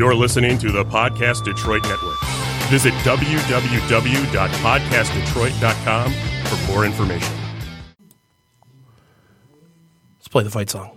You're listening to the Podcast Detroit Network. Visit www.podcastdetroit.com for more information. Let's play the fight song.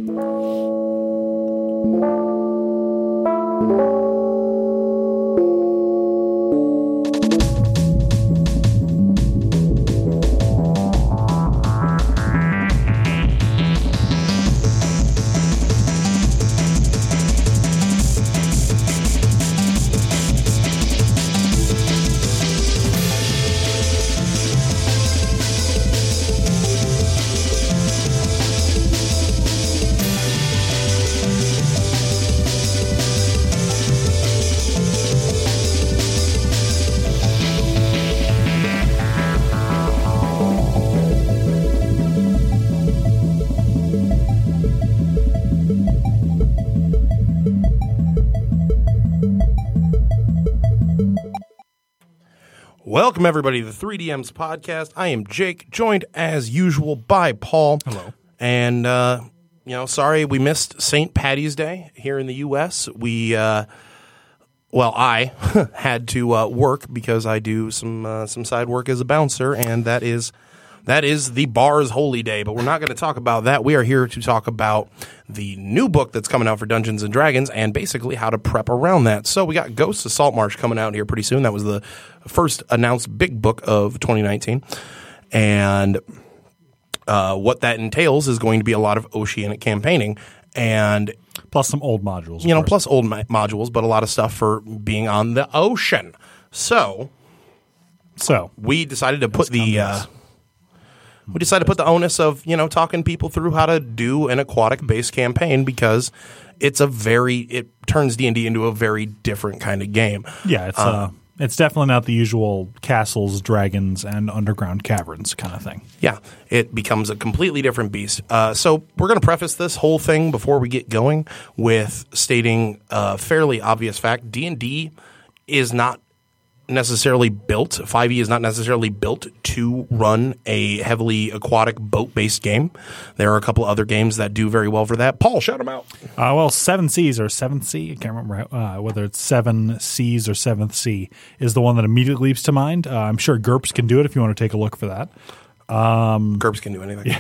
Welcome, everybody, to the 3DMs podcast. I am Jake, joined as usual by Paul. Hello. And, uh, you know, sorry we missed St. Patty's Day here in the U.S. We, uh, well, I had to uh, work because I do some uh, some side work as a bouncer, and that is that is the bar's holy day. But we're not going to talk about that. We are here to talk about the new book that's coming out for Dungeons and Dragons, and basically how to prep around that. So we got Ghosts of Saltmarsh coming out here pretty soon. That was the first announced big book of 2019, and uh, what that entails is going to be a lot of oceanic campaigning and Plus some old modules. you know, course. plus old mo- modules, but a lot of stuff for being on the ocean. So so we decided to put the uh. We decided to put the onus of you know talking people through how to do an aquatic based campaign because it's a very it turns D and D into a very different kind of game. yeah, it's uh, it's definitely not the usual castles, dragons, and underground caverns kind of thing. Yeah, it becomes a completely different beast. Uh, so we're going to preface this whole thing before we get going with stating a fairly obvious fact: D and D is not necessarily built. 5e is not necessarily built to run a heavily aquatic boat-based game. There are a couple other games that do very well for that. Paul, shout them out. Uh, well, seven Seas or seventh sea, I can't remember uh, whether it's seven Seas or seventh sea is the one that immediately leaps to mind. Uh, I'm sure GURPS can do it if you want to take a look for that. GURPS can do anything.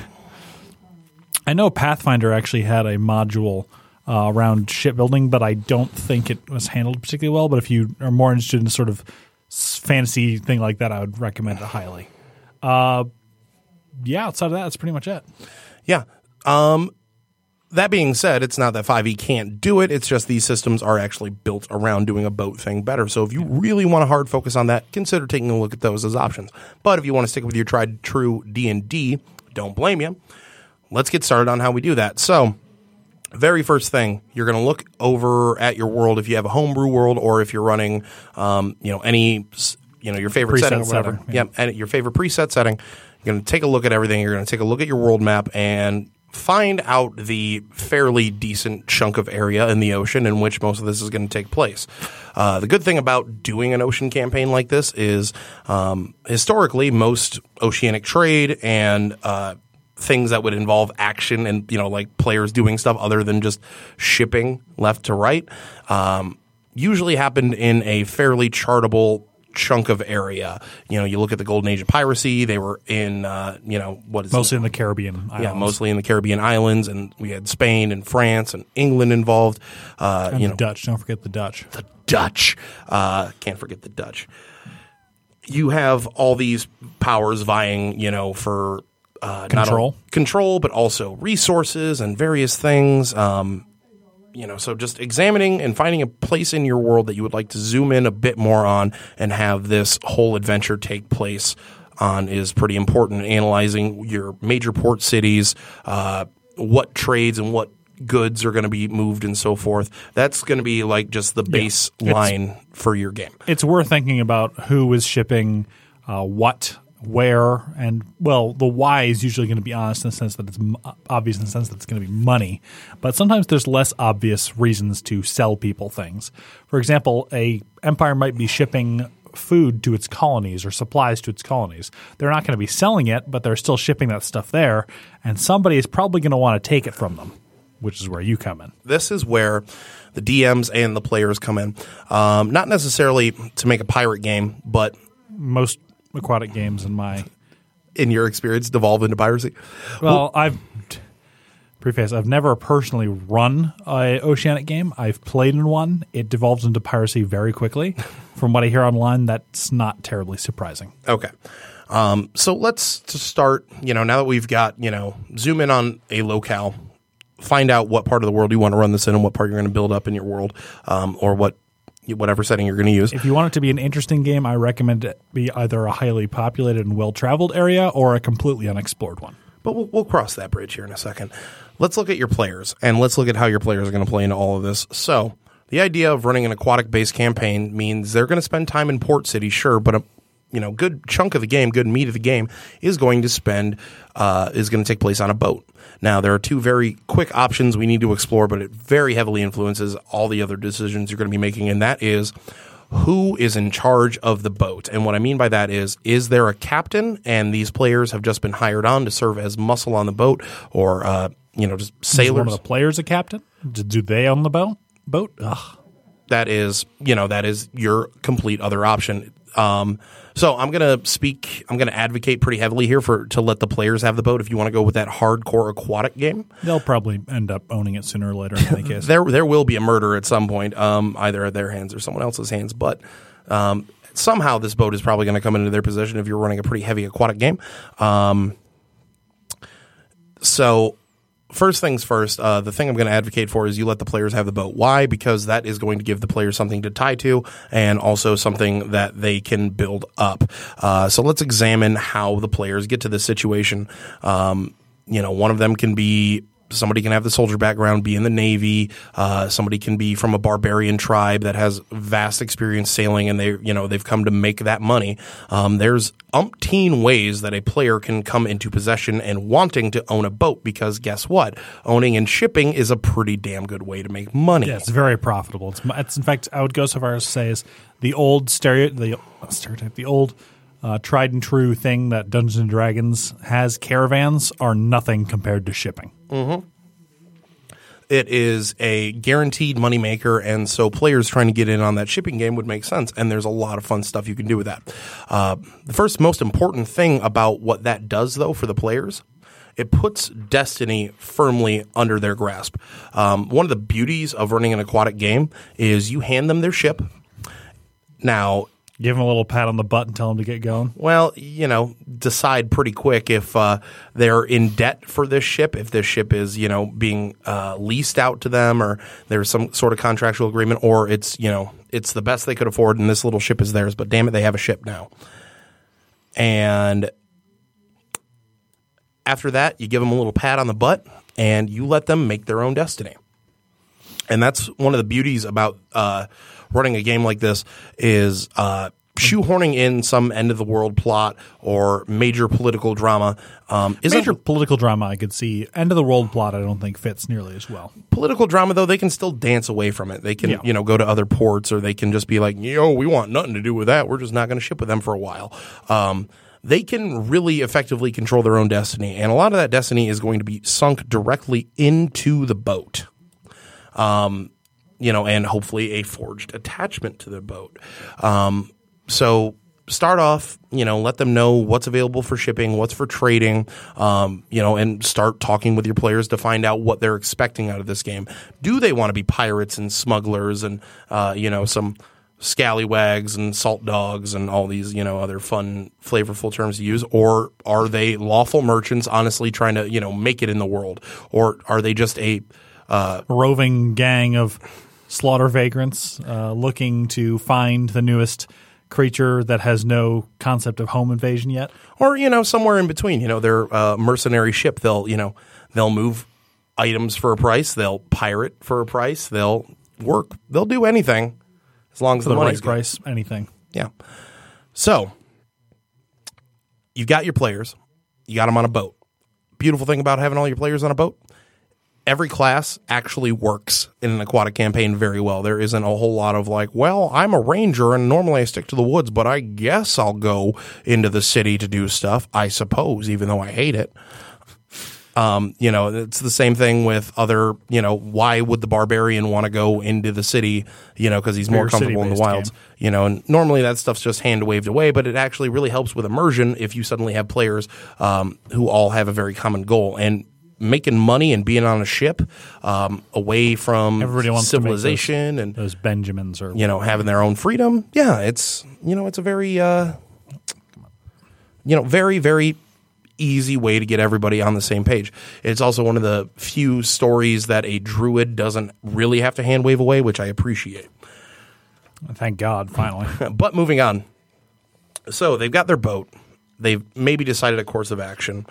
I know Pathfinder actually had a module uh, around shipbuilding, but I don't think it was handled particularly well. But if you are more interested in sort of fantasy thing like that, I would recommend it highly. Uh, yeah, outside of that, that's pretty much it. Yeah. Um, that being said, it's not that 5e can't do it. It's just these systems are actually built around doing a boat thing better. So if you really want to hard focus on that, consider taking a look at those as options. But if you want to stick with your tried true D&D, don't blame you. Let's get started on how we do that. So, very first thing, you're going to look over at your world if you have a homebrew world or if you're running, um, you know, any, you know, your favorite Preset setting or whatever. setting, yeah. yeah, and your favorite preset setting. You're going to take a look at everything. You're going to take a look at your world map and find out the fairly decent chunk of area in the ocean in which most of this is going to take place. Uh, the good thing about doing an ocean campaign like this is um, historically most oceanic trade and uh, things that would involve action and you know like players doing stuff other than just shipping left to right um, usually happened in a fairly chartable chunk of area you know you look at the golden age of piracy they were in uh, you know what is it? Mostly in the Caribbean. yeah, islands. mostly in the Caribbean islands, and we had Spain and France and England involved. Uh, And you the know, Dutch. Don't forget the Dutch. the Dutch. Uh, can't forget the Dutch. You have all these powers vying, you know, for uh, Control. control, but also resources and various things. Um, you know, so just examining and finding a place in your world that you would like to zoom in a bit more on and have this whole adventure take place on is pretty important. Analyzing your major port cities, uh, what trades and what goods are going to be moved and so forth. That's going to be like just the baseline for your game. It's worth thinking about who is shipping uh, what, where, and well, the why is usually going to be honest in the sense that it's obvious in the sense that it's going to be money. But sometimes there's less obvious reasons to sell people things. For example, a empire might be shipping food to its colonies or supplies to its colonies. They're not going to be selling it, but they're still shipping that stuff there, and somebody is probably going to want to take it from them. which is where you come in. This is where the DMs and the players come in. Um, not necessarily to make a pirate game, but Most aquatic games in my in your experience, devolve into piracy. well, I've preface I've never personally run a oceanic game. I've played in one. It devolves into piracy very quickly. From what I hear online, that's not terribly surprising. Okay. Um, so let's to start, you know, now that we've got, you know, zoom in on a locale, find out what part of the world you want to run this in and what part you're going to build up in your world, um, or what, whatever setting you're going to use. If you want it to be an interesting game, I recommend it be either a highly populated and well traveled area or a completely unexplored one. But we'll, we'll cross that bridge here in a second. Let's look at your players and let's look at how your players are going to play into all of this. So, the idea of running an aquatic based campaign means they're going to spend time in Port City, sure, but a you know good chunk of the game, good meat of the game is going to spend uh, is going to take place on a boat. Now, there are two very quick options we need to explore, but it very heavily influences all the other decisions you're going to be making, and that is who is in charge of the boat. And what I mean by that is, is there a captain and these players have just been hired on to serve as muscle on the boat or, uh, you know, just Is sailors? one of the players a captain? Do- Do they own the boat? Boat? Ugh. that is, you know, that is your complete other option. Um, so I'm going to speak, I'm going to advocate pretty heavily here for, to let the players have the boat if you want to go with that hardcore aquatic game. They'll probably end up owning it sooner or later in any case. there there will be a murder at some point, um, either at their hands or someone else's hands. But um, somehow this boat is probably going to come into their possession if you're running a pretty heavy aquatic game. Um, so first things first, uh, the thing I'm going to advocate for is you let the players have the boat. Why? Because that is going to give the players something to tie to and also something that they can build up. Uh, so let's examine how the players get to this situation. Um, you know, one of them can be somebody can have the soldier background, be in the navy. Uh, somebody can be from a barbarian tribe that has vast experience sailing, and they, you know, they've come to make that money. Um, there's umpteen ways that a player can come into possession and wanting to own a boat because guess what? Owning and shipping is a pretty damn good way to make money. Yeah, it's very profitable. It's, it's in fact, I would go so far as to say is the old stereo, the stereotype, the old uh, tried and true thing that Dungeons and Dragons has. Caravans are nothing compared to shipping. it is a guaranteed moneymaker, and so players trying to get in on that shipping game would make sense. And there's a lot of fun stuff you can do with that. Uh, the first most important thing about what that does, though, for the players. It puts destiny firmly under their grasp. Um, one of the beauties of running an aquatic game is you hand them their ship. Now, Give them a little pat on the butt and tell them to get going. well, you know, decide pretty quick if uh, they're in debt for this ship, if this ship is, you know, being uh, leased out to them, or there's some sort of contractual agreement, or it's, you know, it's the best they could afford, and this little ship is theirs. But damn it, they have a ship now. And after that, you give them a little pat on the butt, and you let them make their own destiny. And that's one of the beauties about uh, running a game like this is uh, shoehorning in some end of the world plot or major political drama. Um, isn't Major political drama, I could see. End of the world plot, I don't think fits nearly as well. political drama though they can still dance away from it. They can Yeah. you know go to other ports or they can just be like, yo, we want nothing to do with that. We're just not going to ship with them for a while. Um, they can really effectively control their own destiny, and a lot of that destiny is going to be sunk directly into the boat. Um, you know, and hopefully a forged attachment to the boat. Um, so start off, you know, let them know what's available for shipping, what's for trading, um, you know, and start talking with your players to find out what they're expecting out of this game. Do they want to be pirates and smugglers and, uh, you know, some scallywags and salt dogs and all these, you know, other fun, flavorful terms to use? Or are they lawful merchants honestly trying to, you know, make it in the world? Or are they just a, roving gang of slaughter vagrants uh, looking to find the newest creature that has no concept of home invasion yet. or you know somewhere in between you know they're mercenary ship. They'll you know they'll move items for a price. They'll pirate for a price. They'll work. They'll do anything as long as For the, the money's right price, anything. yeah. So you've got your players. You got them on a boat. Beautiful thing about having all your players on a boat every class actually works in an aquatic campaign very well. There isn't a whole lot of like, well, I'm a ranger and normally I stick to the woods, but I guess I'll go into the city to do stuff. I suppose, even though I hate it. Um, you know, it's the same thing with other. You know, why would the barbarian want to go into the city? You know, because he's more comfortable in the wilds. game. You know, and normally that stuff's just hand waved away, but it actually really helps with immersion if you suddenly have players um, who all have a very common goal and. Making money and being on a ship um, away from Everybody wants make those- civilization and Those Benjamins or you know having their own freedom. Yeah it's you know it's a very uh you know very very easy way to get everybody on the same page. It's also one of the few stories that a druid doesn't really have to hand wave away which i appreciate. Thank God, finally. but moving on. So they've got their boat. They've maybe decided a course of action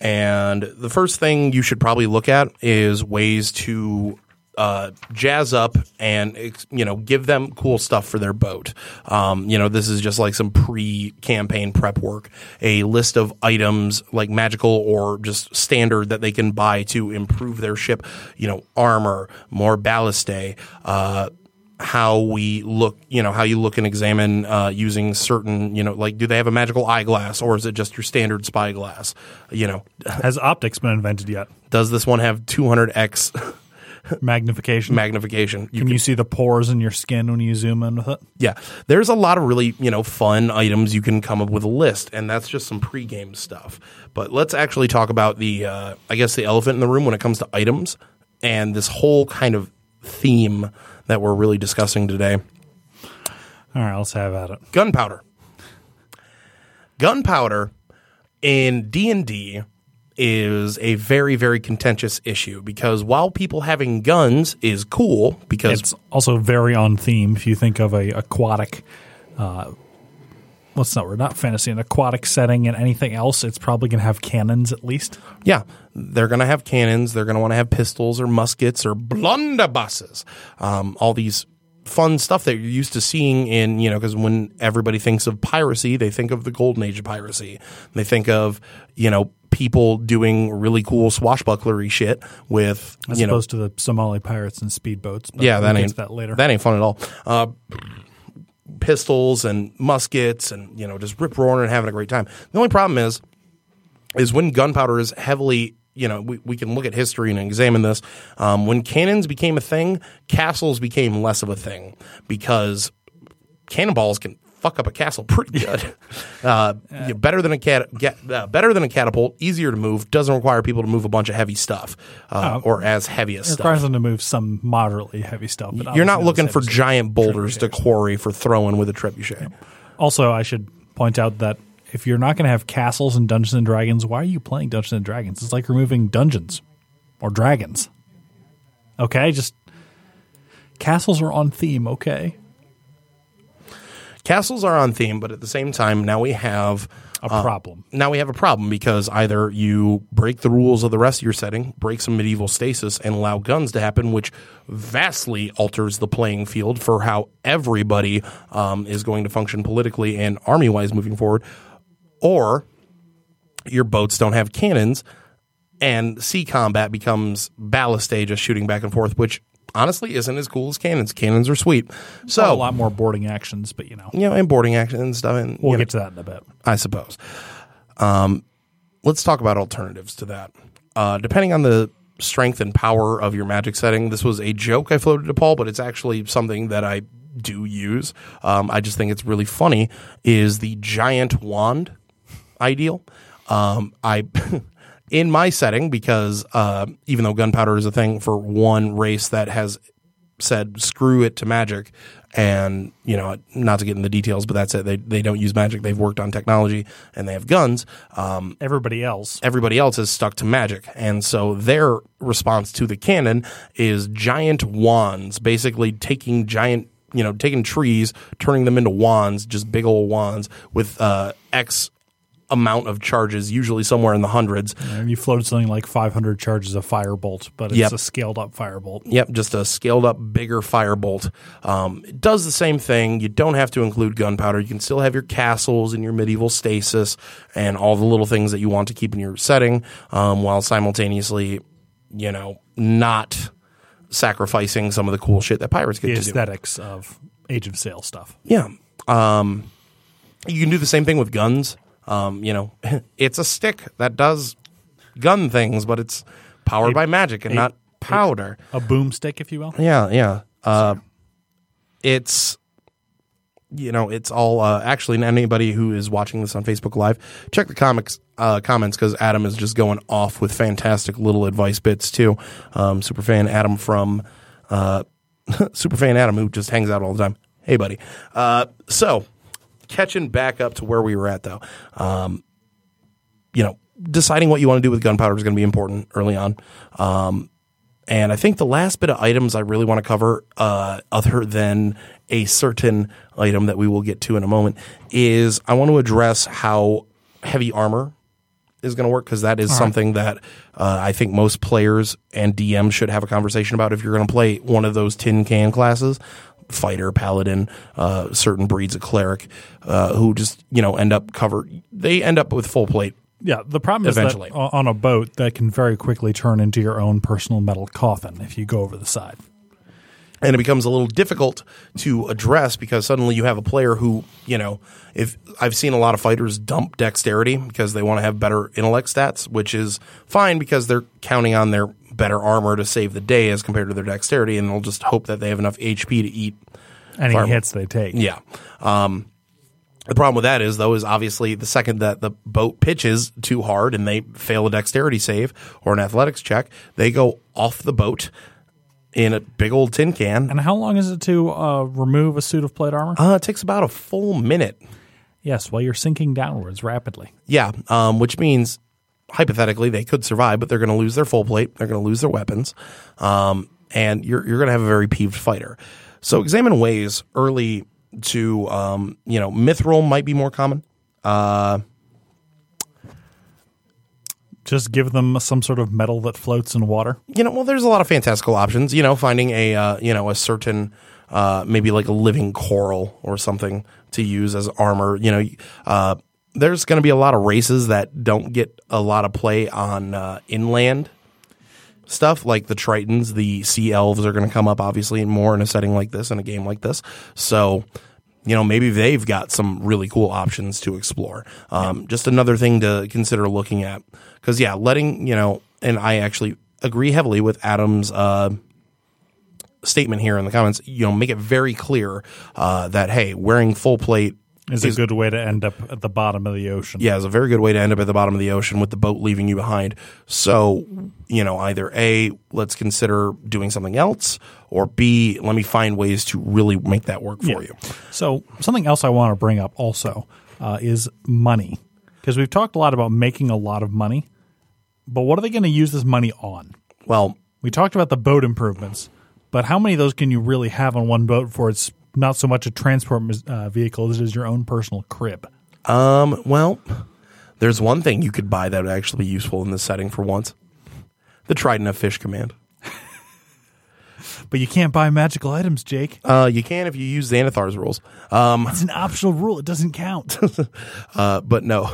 and the first thing you should probably look at is ways to uh, jazz up and you know give them cool stuff for their boat. Um, you know this is just like some pre-campaign prep work. A list of items like magical or just standard that they can buy to improve their ship. You know armor, more ballast uh, how we look, you know, how you look and examine uh, using certain, you know, like do they have a magical eyeglass or is it just your standard spyglass? You know, Has optics been invented yet? does this one have 200x Magnification. magnification? You Can you see the pores in your skin when you zoom in with it? Yeah, there's a lot of really you know fun items you can come up with a list, and that's just some pregame stuff. But let's actually talk about the uh, I guess the elephant in the room when it comes to items and this whole kind of theme that we're really discussing today. All right, let's have at it. gunpowder. Gunpowder in D and D is a very very contentious issue because while people having guns is cool because It's also very on theme. If you think of a aquatic, uh, what's that word? Not fantasy, an aquatic setting, and anything else, it's probably going to have cannons at least. yeah they're going to have cannons they're going to want to have pistols or muskets or blunderbusses um, all these fun stuff that you're used to seeing in you know because when everybody thinks of piracy they think of the golden age of piracy they think of you know people doing really cool swashbucklery shit with As you know opposed to the Somali pirates and speedboats. But yeah, that ain't that later. That ain't fun at all. Uh, pistols and muskets, and you know, just rip roaring and having a great time. The only problem is, is when gunpowder is heavily. You know, we, we can look at history and examine this. Um, when cannons became a thing, castles became less of a thing because cannonballs can fuck up a castle pretty good. uh, yeah, better than a cat, get, uh, better than a catapult. Easier to move. Doesn't require people to move a bunch of heavy stuff uh, or as heavy as It stuff. requires them to move some moderately heavy stuff. But You're not looking for as heavy as- giant boulders to quarry for throwing with a trebuchet. Also, I should point out that if you're not going to have castles and Dungeons and Dragons, why are you playing Dungeons and Dragons? It's like removing dungeons or dragons. Okay, just castles are on theme. Okay, Castles are on theme, but at the same time, now we have a Uh, problem. now we have a problem because either you break the rules of the rest of your setting, break some medieval stasis, and allow guns to happen, which vastly alters the playing field for how everybody um, is going to function politically and army wise moving forward, or your boats don't have cannons and sea combat becomes ballast just shooting back and forth, which honestly isn't as cool as cannons. Cannons are sweet. So a lot more boarding actions, but you know you know, and boarding actions and stuff. And we'll you know, get to that in a bit. I suppose. Um, let's talk about alternatives to that. Uh, depending on the strength and power of your magic setting, this was a joke I floated to Paul, but it's actually something that I do use. Um, I just think it's really funny. Is the giant wand ideal? Um, I. In my setting, because uh, even though gunpowder is a thing for one race that has said screw it to magic and you know not to get into the details but that's it they, they don't use magic they've worked on technology and they have guns um, Everybody else, everybody else is stuck to magic and so their response to the cannon is giant wands basically taking giant you know taking trees turning them into wands just big old wands with uh, x amount of charges usually somewhere in the hundreds and you floated something like 500 charges of firebolt, but it's Yep. a scaled up firebolt. Yep, just a scaled up, bigger firebolt. Um, it does the same thing. You don't have to include gunpowder. You can still have your castles and your medieval stasis and all the little things that you want to keep in your setting, um, while simultaneously, you know, not sacrificing some of the cool shit that pirates get The to do. aesthetics of Age of Sail stuff. Yeah. Um, you can do the same thing with guns. Um, you know, it's a stick that does gun things, but it's powered by magic and not powder. A boomstick, if you will. Yeah, yeah. Uh, it's you know, it's all uh, actually anybody who is watching this on Facebook Live, check the comics uh, comments because Adam is just going off with fantastic little advice bits too. Um, Superfan Adam from uh, Superfan Adam who just hangs out all the time. Hey, buddy. Uh, so catching back up to where we were at though, um, you know, deciding what you want to do with gunpowder is going to be important early on. Um, and I think the last bit of items I really want to cover, uh, other than a certain item that we will get to in a moment, is I want to address how heavy armor is going to work because that is something that uh, I think most players and DMs should have a conversation about if you're going to play one of those tin can classes. Fighter, paladin, uh, certain breeds of cleric, uh, who just you know end up covered. They end up with full plate Yeah, the problem is that on a boat that can very quickly turn into your own personal metal coffin if you go over the side. and it becomes a little difficult to address because suddenly you have a player who, you know, if I've seen a lot of fighters dump dexterity because they want to have better intellect stats, which is fine because they're counting on their better armor to save the day as compared to their dexterity, and they'll just hope that they have enough HP to eat. Any Farm- hits they take. Yeah. Um, the problem with that is, though, is obviously the second that the boat pitches too hard and they fail a dexterity save or an athletics check, they go off the boat in a big old tin can. And how long is it to uh, remove a suit of plate armor? Uh, it takes about a full minute. yes, while you're sinking downwards rapidly. Yeah, um, which means hypothetically they could survive, but they're going to lose their full plate. They're going to lose their weapons, um, and you're you're going to have a very peeved fighter. So examine ways early to um, you know mithril might be more common. Just give them some sort of metal that floats in water. You know, well, there's a lot of fantastical options. You know, finding a uh, you know a certain uh, maybe like a living coral or something to use as armor. You know, uh, there's going to be a lot of races that don't get a lot of play on uh, inland stuff like the Tritons, the Sea Elves are going to come up obviously more in a setting like this in a game like this. So, you know, maybe they've got some really cool options to explore. Um, Just another thing to consider looking at because yeah, letting you know, and I actually agree heavily with Adam's. Uh, statement here in the comments you know make it very clear uh, that hey wearing full plate Is a good way to end up at the bottom of the ocean. yeah, it's a very good way to end up at the bottom of the ocean with the boat leaving you behind. So, you know, either A, let's consider doing something else, or B, let me find ways to really make that work for you. So something else I want to bring up also uh, is money, because we've talked a lot about making a lot of money, but what are they going to use this money on? Well, We talked about the boat improvements, but how many of those can you really have on one boat before it's not so much a transport uh, vehicle as it is your own personal crib? um, well, there's one thing you could buy that would actually be useful in this setting for once. The Trident of Fish Command. But you can't buy magical items, Jake. Uh, you can if you use Xanathar's rules. Um, It's an optional rule. It doesn't count. Uh, but no,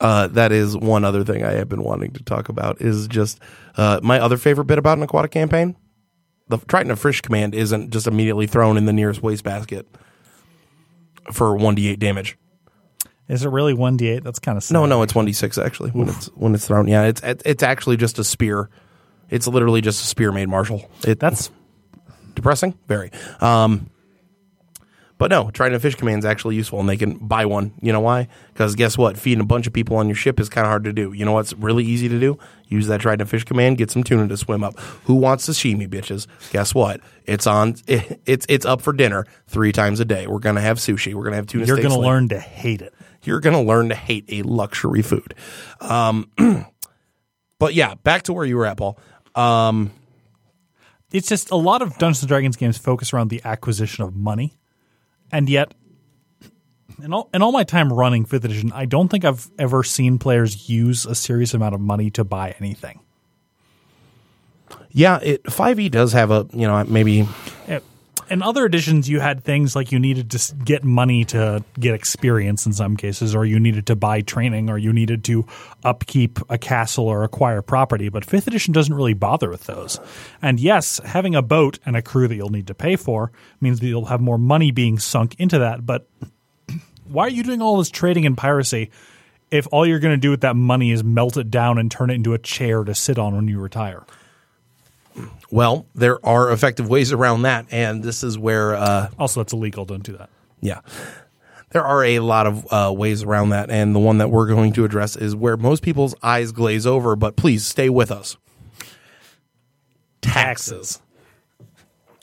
uh, that is one other thing I have been wanting to talk about. Is just uh, my other favorite bit about an aquatic campaign. The Trident of Fish command isn't just immediately thrown in the nearest wastebasket for one d eight damage. is it really 1d8? That's kind of sad. No, no, it's one d six actually when it's when it's thrown. Yeah, it's it's actually just a spear. It's literally just a spear made martial. It, That's depressing, very. Um, but no, Trident Fish Command is actually useful, and they can buy one. You know why? Because guess what? Feeding a bunch of people on your ship is kind of hard to do. You know what's really easy to do? Use that Trident Fish Command, get some tuna to swim up. Who wants sashimi, bitches? Guess what? It's on. It's it's up for dinner three times a day. We're gonna have sushi. We're gonna have tuna. you're going to later. learn to hate it. You're gonna learn to hate a luxury food. Um, but yeah, back to where you were at, Paul. it's just a lot of Dungeons and Dragons games focus around the acquisition of money, and yet, in all in all my time running Fifth Edition, I don't think I've ever seen players use a serious amount of money to buy anything. Yeah, it five E does have a you know maybe Uh, In other editions, you had things like you needed to get money to get experience in some cases, or you needed to buy training, or you needed to upkeep a castle or acquire property. But fifth edition doesn't really bother with those. And yes, having a boat and a crew that you'll need to pay for means that you'll have more money being sunk into that. But why are you doing all this trading and piracy if all you're going to do with that money is melt it down and turn it into a chair to sit on when you retire? Well, there are effective ways around that, and this is where, uh, Also, that's illegal. Don't do that. yeah, there are a lot of uh, ways around that, and the one that we're going to address is where most people's eyes glaze over. But please stay with us. Taxes.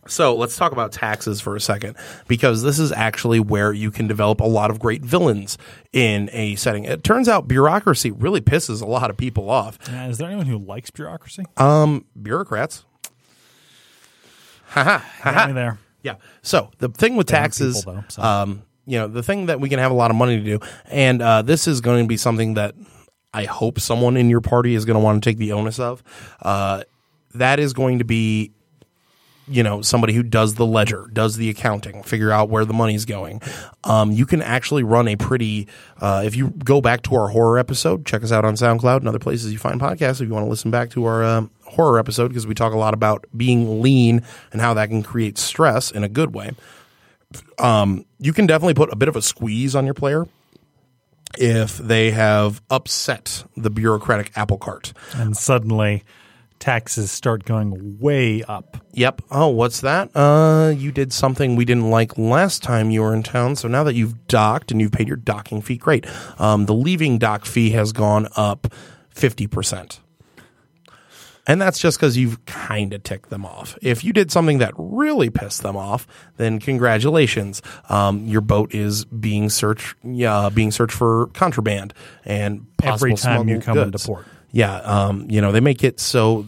So let's talk about taxes for a second, because this is actually where you can develop a lot of great villains in a setting. It turns out bureaucracy really pisses a lot of people off. Uh, is there anyone who likes bureaucracy? Um, bureaucrats. Haha. Got me there. Yeah. So the thing with taxes, people, though, so. um, you know, the thing that we can have a lot of money to do, and uh, this is going to be something that I hope someone in your party is going to want to take the onus of. Uh, that is going to be, you know, somebody who does the ledger, does the accounting, figure out where the money's going. Um, you can actually run a pretty. Uh, if you go back to our horror episode, check us out on SoundCloud and other places you find podcasts. If you want to listen back to our um horror episode, because we talk a lot about being lean and how that can create stress in a good way. Um, you can definitely put a bit of a squeeze on your player if they have upset the bureaucratic apple cart. And suddenly, taxes start going way up. Yep. Oh, what's that? Uh, you did something we didn't like last time you were in town. So now that you've docked and you've paid your docking fee, great. Um, the leaving dock fee has gone up 50%. And that's just because you've kind of ticked them off. If you did something that really pissed them off, then congratulations. Um, your boat is being searched, yeah, being searched for contraband and Every time you come into port. Yeah, um, you know, they make it so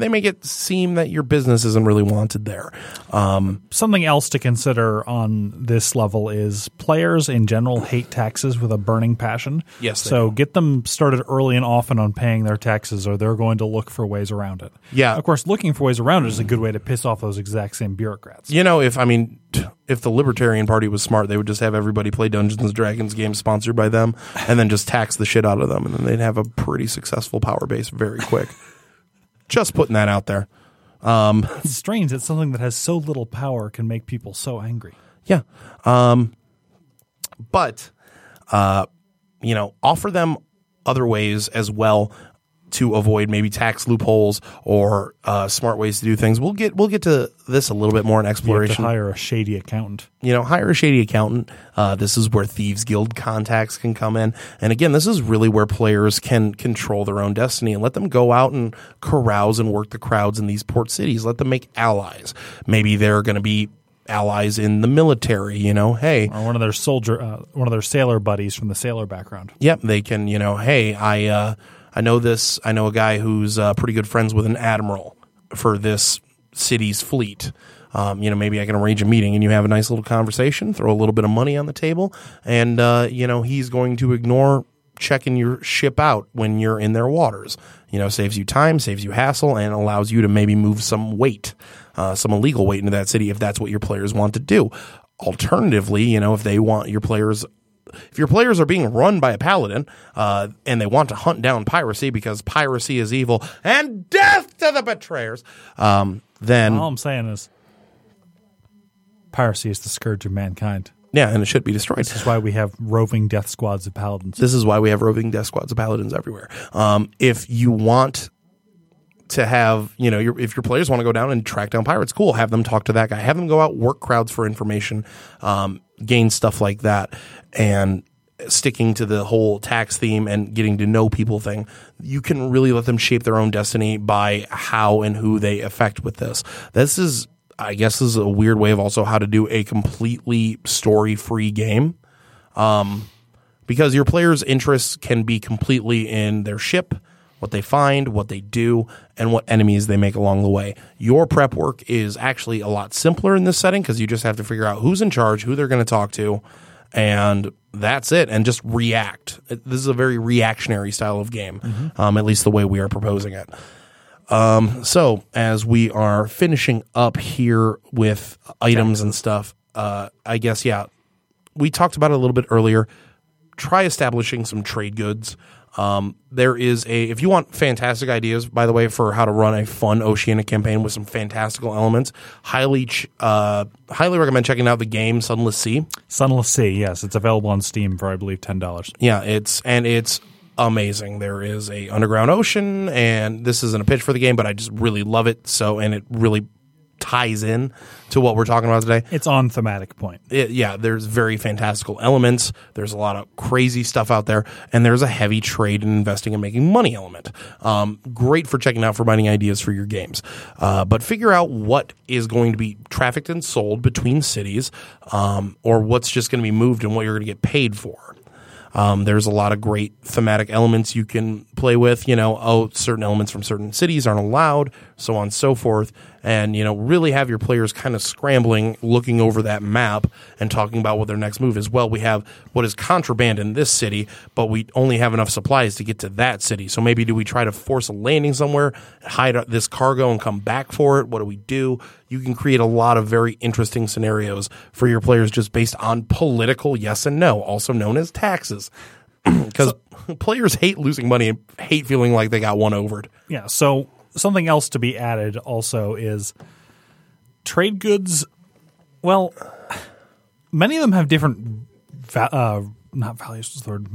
they make it seem that your business isn't really wanted there. Um, Something else to consider on this level is players in general hate taxes with a burning passion. Yes, So get them started early and often on paying their taxes, or they're going to look for ways around it. Yeah. Of course, looking for ways around it is a good way to piss off those exact same bureaucrats. you know, if I mean, if the Libertarian Party was smart, they would just have everybody play Dungeons and Dragons games sponsored by them, and then just tax the shit out of them, and then they'd have a pretty successful power base very quick. just putting that out there. It's strange that something that has so little power can make people so angry. Yeah. Um, but, uh, you know, offer them other ways as well to avoid maybe tax loopholes or uh, smart ways to do things. We'll get we'll get to this a little bit more in You have to exploration. hire a shady accountant. you know, hire a shady accountant. Uh, this is where Thieves Guild contacts can come in. And again, this is really where players can control their own destiny and let them go out and carouse and work the crowds in these port cities. Let them make allies. Maybe they're going to be allies in the military, you know, hey, Or one of their soldier, uh, one of their sailor buddies from the sailor background. Yep, they can. You know, hey, I uh, I know this. I know a guy who's uh, pretty good friends with an admiral for this city's fleet. Um, you know, maybe I can arrange a meeting and you have a nice little conversation. Throw a little bit of money on the table, and uh, you know he's going to ignore checking your ship out when you're in their waters. You know, saves you time, saves you hassle, and allows you to maybe move some weight, uh, some illegal weight into that city if that's what your players want to do. Alternatively, you know, if they want your players if your players are being run by a paladin uh, and they want to hunt down piracy because piracy is evil and death to the betrayers, um, then All I'm saying is, piracy is the scourge of mankind. yeah, and it should be destroyed. This is why we have roving death squads of paladins. This is why we have roving death squads of paladins everywhere. Um, if you want to have, you know, your, if your players want to go down and track down pirates, cool. Have them talk to that guy. Have them go out, work crowds for information, um, gain stuff like that, and sticking to the whole tax theme and getting to know people thing. You can really let them shape their own destiny by how and who they affect with this. This is, I guess, is a weird way of also how to do a completely story free game um, because your players' interests can be completely in their ship, what they find, what they do, and what enemies they make along the way. Your prep work is actually a lot simpler in this setting because you just have to figure out who's in charge, who they're going to talk to, and that's it. And just react. This is a very reactionary style of game, um, at least the way we are proposing it. Um, so as we are finishing up here with items and stuff, uh, I guess yeah, we talked about it a little bit earlier. Try establishing some trade goods. Um, there is a if you want fantastic ideas, by the way, for how to run a fun Oceanic campaign with some fantastical elements, highly ch- uh, highly recommend checking out the game Sunless Sea. Sunless Sea, yes, it's available on Steam for I believe ten dollars. Yeah, it's and it's amazing. There is a underground ocean, and this isn't a pitch for the game, but I just really love it. So, and it really ties in to what we're talking about today. It's on thematic point. It, yeah, there's very fantastical elements. There's a lot of crazy stuff out there, and there's a heavy trade in investing and making money element. Um, great for checking out for finding ideas for your games. Uh, but figure out what is going to be trafficked and sold between cities, um, or what's just going to be moved and what you're going to get paid for. Um, there's a lot of great thematic elements you can play with. You know, oh, certain elements from certain cities aren't allowed, so on and so forth. And, you know, really have your players kind of scrambling, looking over that map and talking about what their next move is. Well, we have what is contraband in this city, but we only have enough supplies to get to that city. So maybe do we try to force a landing somewhere, hide this cargo and come back for it? What do we do? You can create a lot of very interesting scenarios for your players just based on political yes and no, also known as taxes. Because players hate losing money and hate feeling like they got one overed. Yeah. So something else to be added also is trade goods. Well, many of them have different, va- uh, not values. Is the word.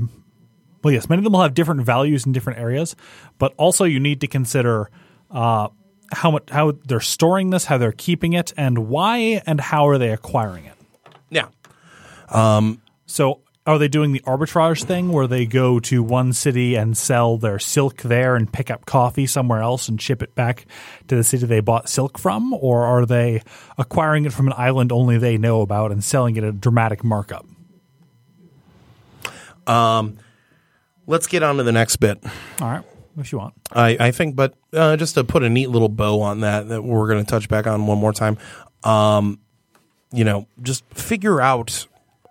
Well, yes, many of them will have different values in different areas, but also you need to consider uh, how much how they're storing this, how they're keeping it, and why and how are they acquiring it. Yeah. So are they doing the arbitrage thing where they go to one city and sell their silk there and pick up coffee somewhere else and ship it back to the city they bought silk from? Or are they acquiring it from an island only they know about and selling it at a dramatic markup? Um, Let's get on to the next bit. All right, if you want. I, I think, but uh, just to put a neat little bow on that, that we're going to touch back on one more time. Um, you know, just figure out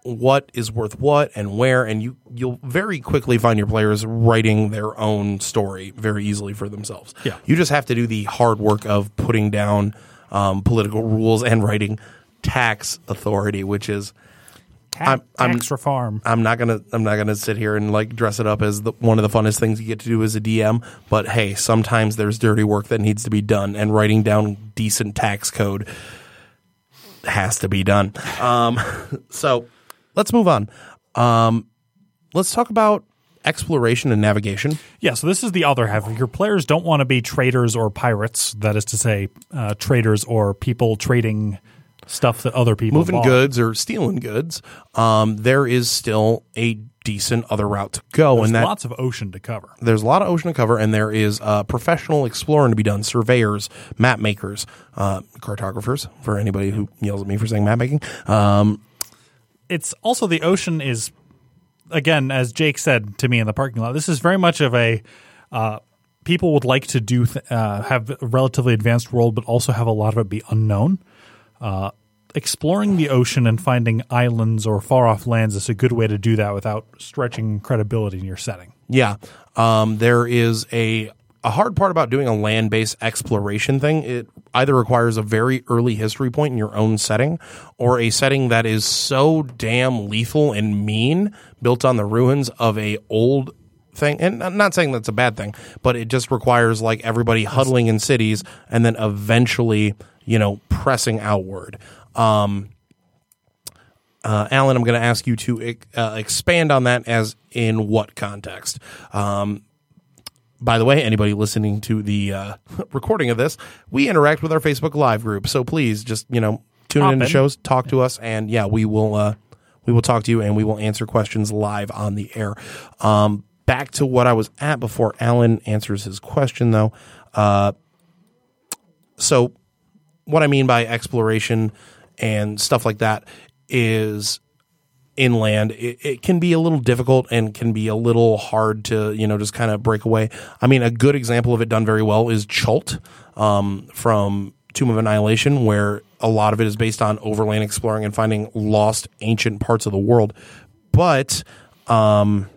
what is worth what and where, and you you'll very quickly find your players writing their own story very easily for themselves. Yeah. you just have to do the hard work of putting down um, political rules and writing tax authority, which is I'm- I'm- Tax reform. I'm not gonna I'm not gonna sit here and like dress it up as the, one of the funnest things you get to do as a DM. But hey, sometimes there's dirty work that needs to be done, and writing down decent tax code has to be done. Um, so let's move on. Um, let's talk about exploration and navigation. Yeah, so this is the other half. Your players don't want to be traders or pirates. That is to say, uh, traders or people trading stuff that other people moving bought. goods or stealing goods, um, there is still a decent other route to go, There's and that lots of ocean to cover. there's a lot of ocean to cover, and there is uh, professional exploring to be done. Surveyors, map makers, uh, cartographers. For anybody who yells at me for saying map making, um, it's also the ocean is again as jake said to me in the parking lot this is very much of a uh, people would like to do th- uh, have a relatively advanced world but also have a lot of it be unknown. Uh, exploring the ocean and finding islands or far off lands is a good way to do that without stretching credibility in your setting. Yeah, um, there is a a hard part about doing a land based exploration thing. It either requires a very early history point in your own setting, or a setting that is so damn lethal and mean, built on the ruins of a old thing and I'm not saying that's a bad thing but it just requires like everybody huddling in cities and then eventually you know pressing outward um uh, Alan, I'm going to ask you to uh, expand on that as in what context? Um, by the way, anybody listening to the uh, recording of this, we interact with our Facebook Live group. So please just, you know, tune Hop in to in. shows, talk to us, and yeah, we will uh, we will talk to you and we will answer questions live on the air. Um, back to what I was at before Alan answers his question, though. Uh, so, what I mean by exploration and stuff like that is inland it, it can be a little difficult and can be a little hard to you know just kind of break away. I mean a good example of it done very well is chult um, from tomb of annihilation where a lot of it is based on overland exploring and finding lost ancient parts of the world. But um,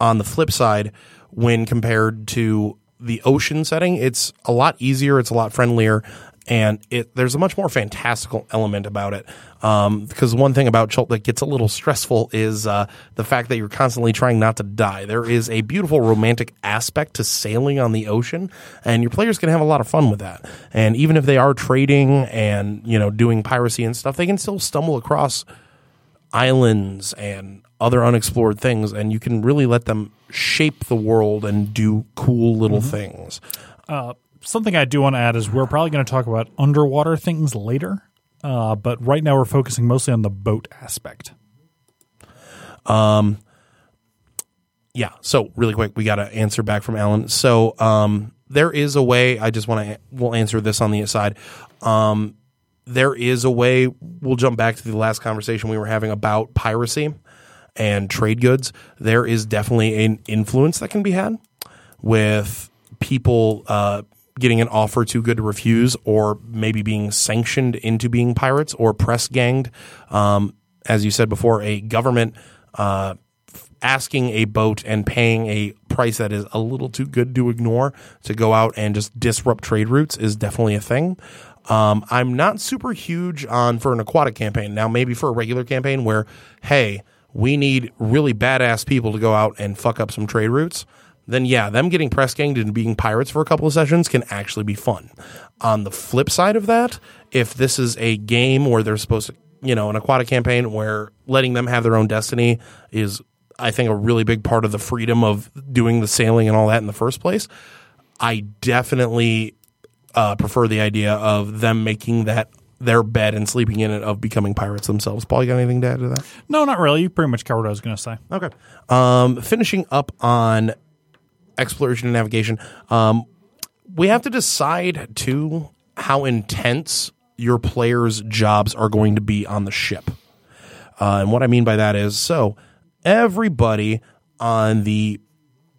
on the flip side, when compared to the ocean setting, it's a lot easier, it's a lot friendlier, and it there's a much more fantastical element about it. Um, because one thing about Chult that gets a little stressful is uh, the fact that you're constantly trying not to die. There is a beautiful romantic aspect to sailing on the ocean, and your players can have a lot of fun with that. And even if they are trading and you know doing piracy and stuff, they can still stumble across islands and other unexplored things, and you can really let them shape the world and do cool little things. Something I do want to add is we're probably going to talk about underwater things later, uh, but right now we're focusing mostly on the boat aspect. Um, Yeah. So really quick, we got to answer back from Alan. So um, there is a way. I just want to. We'll answer this on the side. Um, there is a way. We'll jump back to the last conversation we were having about piracy and trade goods. There is definitely an influence that can be had with people uh, getting an offer too good to refuse, or maybe being sanctioned into being pirates or press ganged. Um, as you said before, a government. Uh, asking a boat and paying a price that is a little too good to ignore to go out and just disrupt trade routes is definitely a thing. Um, I'm not super huge on for an aquatic campaign. Now, maybe for a regular campaign where, hey, we need really badass people to go out and fuck up some trade routes, then yeah, them getting press ganged and being pirates for a couple of sessions can actually be fun. On the flip side of that, if this is a game where they're supposed to, you know, an aquatic campaign where letting them have their own destiny is I think a really big part of the freedom of doing the sailing and all that in the first place. I definitely uh, prefer the idea of them making that their bed and sleeping in it of becoming pirates themselves. Paul, you got anything to add to that? No, not really. You pretty much covered what I was going to say. Okay. Um, finishing up on exploration and navigation, um, we have to decide too how intense your players' jobs are going to be on the ship. Uh, and what I mean by that is so everybody on the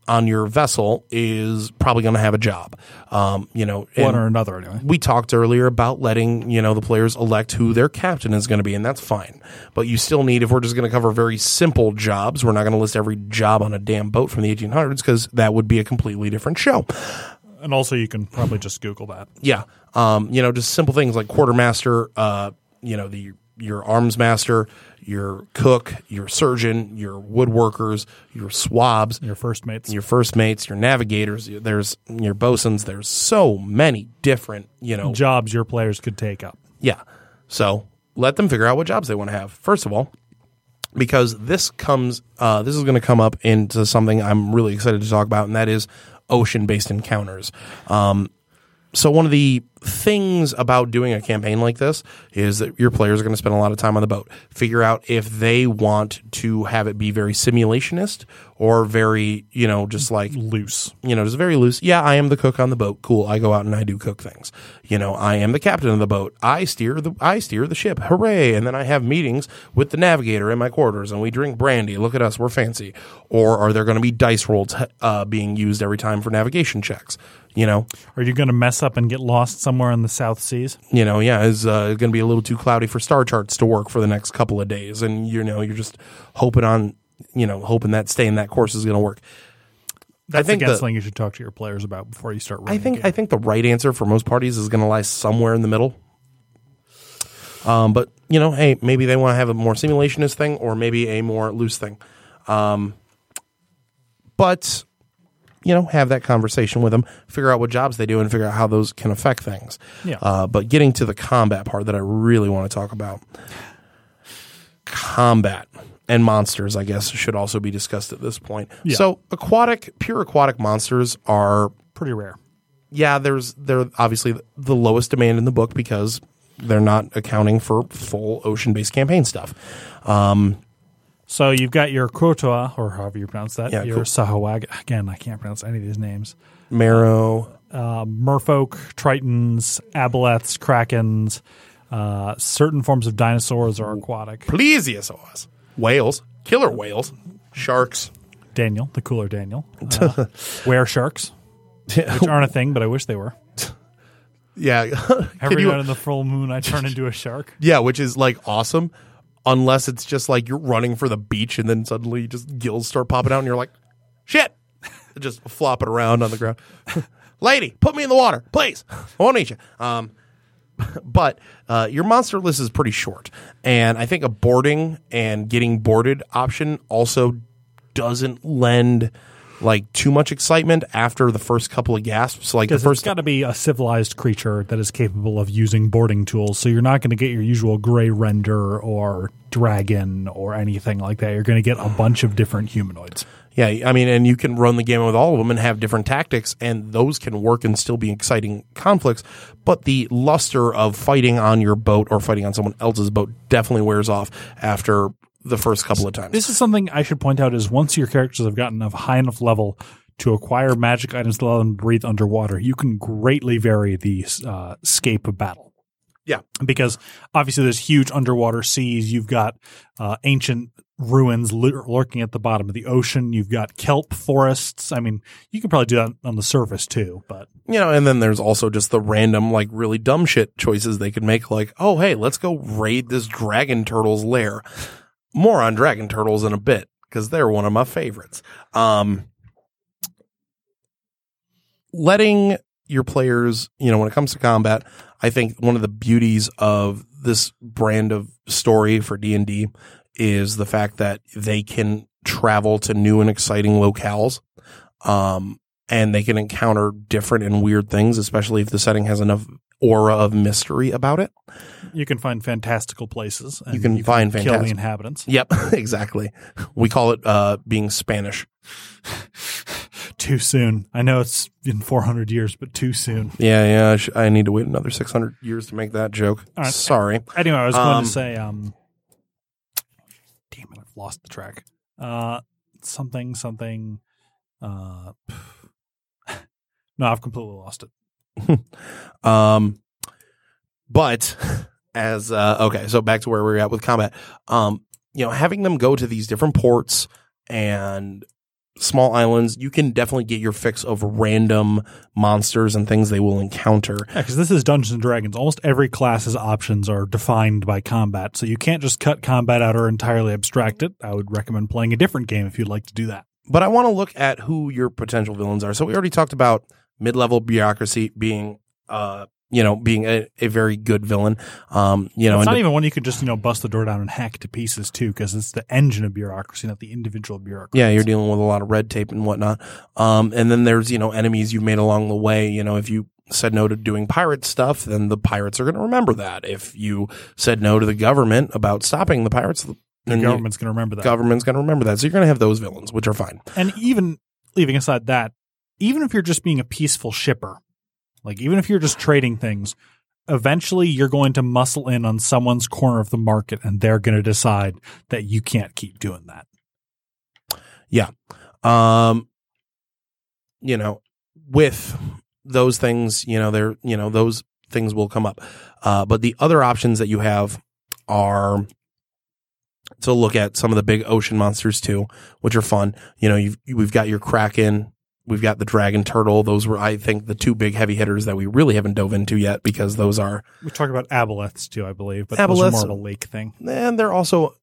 on your vessel is probably going to have a job. Um, you know, One or another, anyway. we talked earlier about letting you know the players elect who their captain is going to be, and that's fine. But you still need, if we're just going to cover very simple jobs, we're not going to list every job on a damn boat from the 1800s because that would be a completely different show. And also, you can probably just Google that. Yeah, um, you know, just simple things like quartermaster, uh, you know, the your arms master, your cook, your surgeon, your woodworkers, your swabs, Your first mates. your first mates, your navigators. There's your bosuns. There's so many different, you know, jobs your players could take up. Yeah. So let them figure out what jobs they want to have. First of all, because this comes, uh, this is going to come up into something I'm really excited to talk about, and that is ocean based encounters. Um, so one of the things about doing a campaign like this is that your players are going to spend a lot of time on the boat. Figure out if they want to have it be very simulationist or very, you know, just like Loose. you know, just very loose. Yeah, I am the cook on the boat. Cool. I go out and I do cook things. You know, I am the captain of the boat. I steer the I steer the ship. Hooray! And then I have meetings with the navigator in my quarters, and we drink brandy. Look at us, we're fancy. Or are there going to be dice rolls uh, being used every time for navigation checks? You know, Are you going to mess up and get lost somewhere in the South Seas? you know, yeah, is uh, going to be a little too cloudy for star charts to work for the next couple of days, and you know, you're just hoping on, you know, hoping that staying that course is going to work. That's think again the- something you should talk to your players about before you start. I think. I think the right answer for most parties is going to lie somewhere in the middle. Um, but you know, hey, maybe they want to have a more simulationist thing, or maybe a more loose thing. Um, but you know, have that conversation with them, figure out what jobs they do, and figure out how those can affect things. Yeah. Uh, but getting to the combat part that I really want to talk about, combat and monsters, I guess, should also be discussed at this point. Yeah. So, aquatic, pure aquatic monsters are pretty rare. yeah, there's they're obviously the lowest demand in the book because they're not accounting for full ocean based campaign stuff. So you've got your Krotoa, or however you pronounce that. Yeah, your cool. Sahawag. Again, I can't pronounce any of these names. Merrow, Merfolk, Tritons, Aboleths, Krakens. Uh, certain forms of dinosaurs are aquatic. plesiosaurs, whales, killer whales, sharks. Daniel, the cooler Daniel. Uh, were sharks, which aren't a thing, but I wish they were. Yeah, Can Every you- night in the full moon, I turn into a shark. yeah, which is like awesome. Unless it's just like you're running for the beach and then suddenly just gills start popping out and you're like, shit, just flopping around on the ground. Lady, put me in the water, please. I won't eat you. Um, but uh, your monster list is pretty short, and I think a boarding and getting boarded option also doesn't lend like too much excitement after the first couple of gasps. Like the first it's got to be a civilized creature that is capable of using boarding tools. So you're not going to get your usual gray render or dragon or anything like that. You're going to get a bunch of different humanoids. Yeah, I mean, and you can run the game with all of them and have different tactics, and those can work and still be exciting conflicts. But the luster of fighting on your boat or fighting on someone else's boat definitely wears off after the first couple of times. This is something I should point out is once your characters have gotten a high enough level to acquire magic items that allow them to breathe underwater, you can greatly vary the uh, scape of battle. Yeah. Because obviously there's huge underwater seas. You've got uh, ancient ruins lurking at the bottom of the ocean. You've got kelp forests. I mean, you can probably do that on the surface too, but you know, and then there's also just the random, like, really dumb shit choices they could make, like, oh, hey, let's go raid this dragon turtle's lair. More on dragon turtles in a bit, because they're one of my favorites. Um, letting your players, you know, when it comes to combat, I think one of the beauties of this brand of story for D&D is the fact that they can travel to new and exciting locales. Um, and they can encounter different and weird things, especially if the setting has enough aura of mystery about it. you can find fantastical places. And You can find kill fantastic- the inhabitants. Yep, exactly. We call it uh, being Spanish. Too soon. I know it's in 400 years, but too soon. Yeah, yeah. I, sh- I need to wait another 600 years to make that joke. Right. Sorry. Anyway, I was going Um, to say, um, damn it, I've lost the track. Uh, something, something. Uh, no, I've completely lost it. Um, but as uh, okay, so back to where we are at with combat. Um, you know, having them go to these different ports and small islands, you can definitely get your fix of random monsters and things they will encounter. Yeah, because this is Dungeons and Dragons. Almost every class's options are defined by combat, so you can't just cut combat out or entirely abstract it. I would recommend playing a different game if you'd like to do that. But I want to look at who your potential villains are. So we already talked about mid-level bureaucracy being, uh, you know, being a, a very good villain. Um, you know, it's not even one you could just you know bust the door down and hack to pieces too, because it's the engine of bureaucracy, not the individual bureaucracy. Yeah, you're dealing with a lot of red tape and whatnot. Um, and then there's, you know, enemies you've made along the way. You know, if you said no to doing pirate stuff, then the pirates are going to remember that. If you said no to the government about stopping the pirates, the government's going to remember that. government's going to remember that. So you're going to have those villains, which are fine. And even leaving aside that, even if you're just being a peaceful shipper, like even if you're just trading things, eventually you're going to muscle in on someone's corner of the market and they're going to decide that you can't keep doing that. Yeah. Um, you know, with those things, you know, there, you know, those things will come up. Uh, but the other options that you have are to look at some of the big ocean monsters too, which are fun. You know, you've, we've got your Kraken, we've got the Dragon Turtle. Those were, I think, the two big heavy hitters that we really haven't dove into yet because those are, We talk about aboleths too, I believe, but those are more of a lake thing. and they're also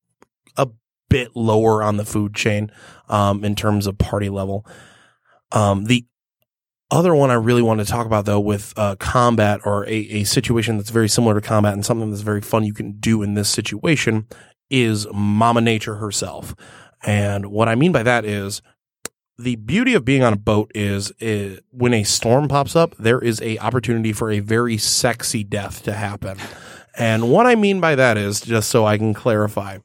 a bit lower on the food chain um, in terms of party level. Um, the other one I really want to talk about though with uh, combat or a, a situation that's very similar to combat and something that's very fun you can do in this situation is Mama Nature herself. And what I mean by that is the beauty of being on a boat is, is when a storm pops up, there is a opportunity for a very sexy death to happen. And what I mean by that is just so I can clarify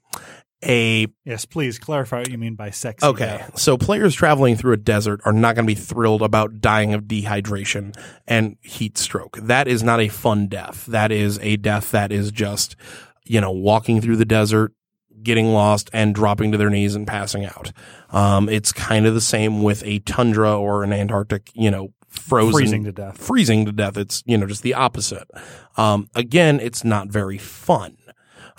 a Yes, please clarify what you mean by sexy. Okay, death. so players traveling through a desert are not going to be thrilled about dying of dehydration and heat stroke. That is not a fun death. That is a death that is just, you know, walking through the desert, getting lost, and dropping to their knees and passing out. Um, it's kind of the same with a tundra or an Antarctic, you know, frozen Freezing to death. freezing to death. It's, you know, just the opposite. Um, again, it's not very fun.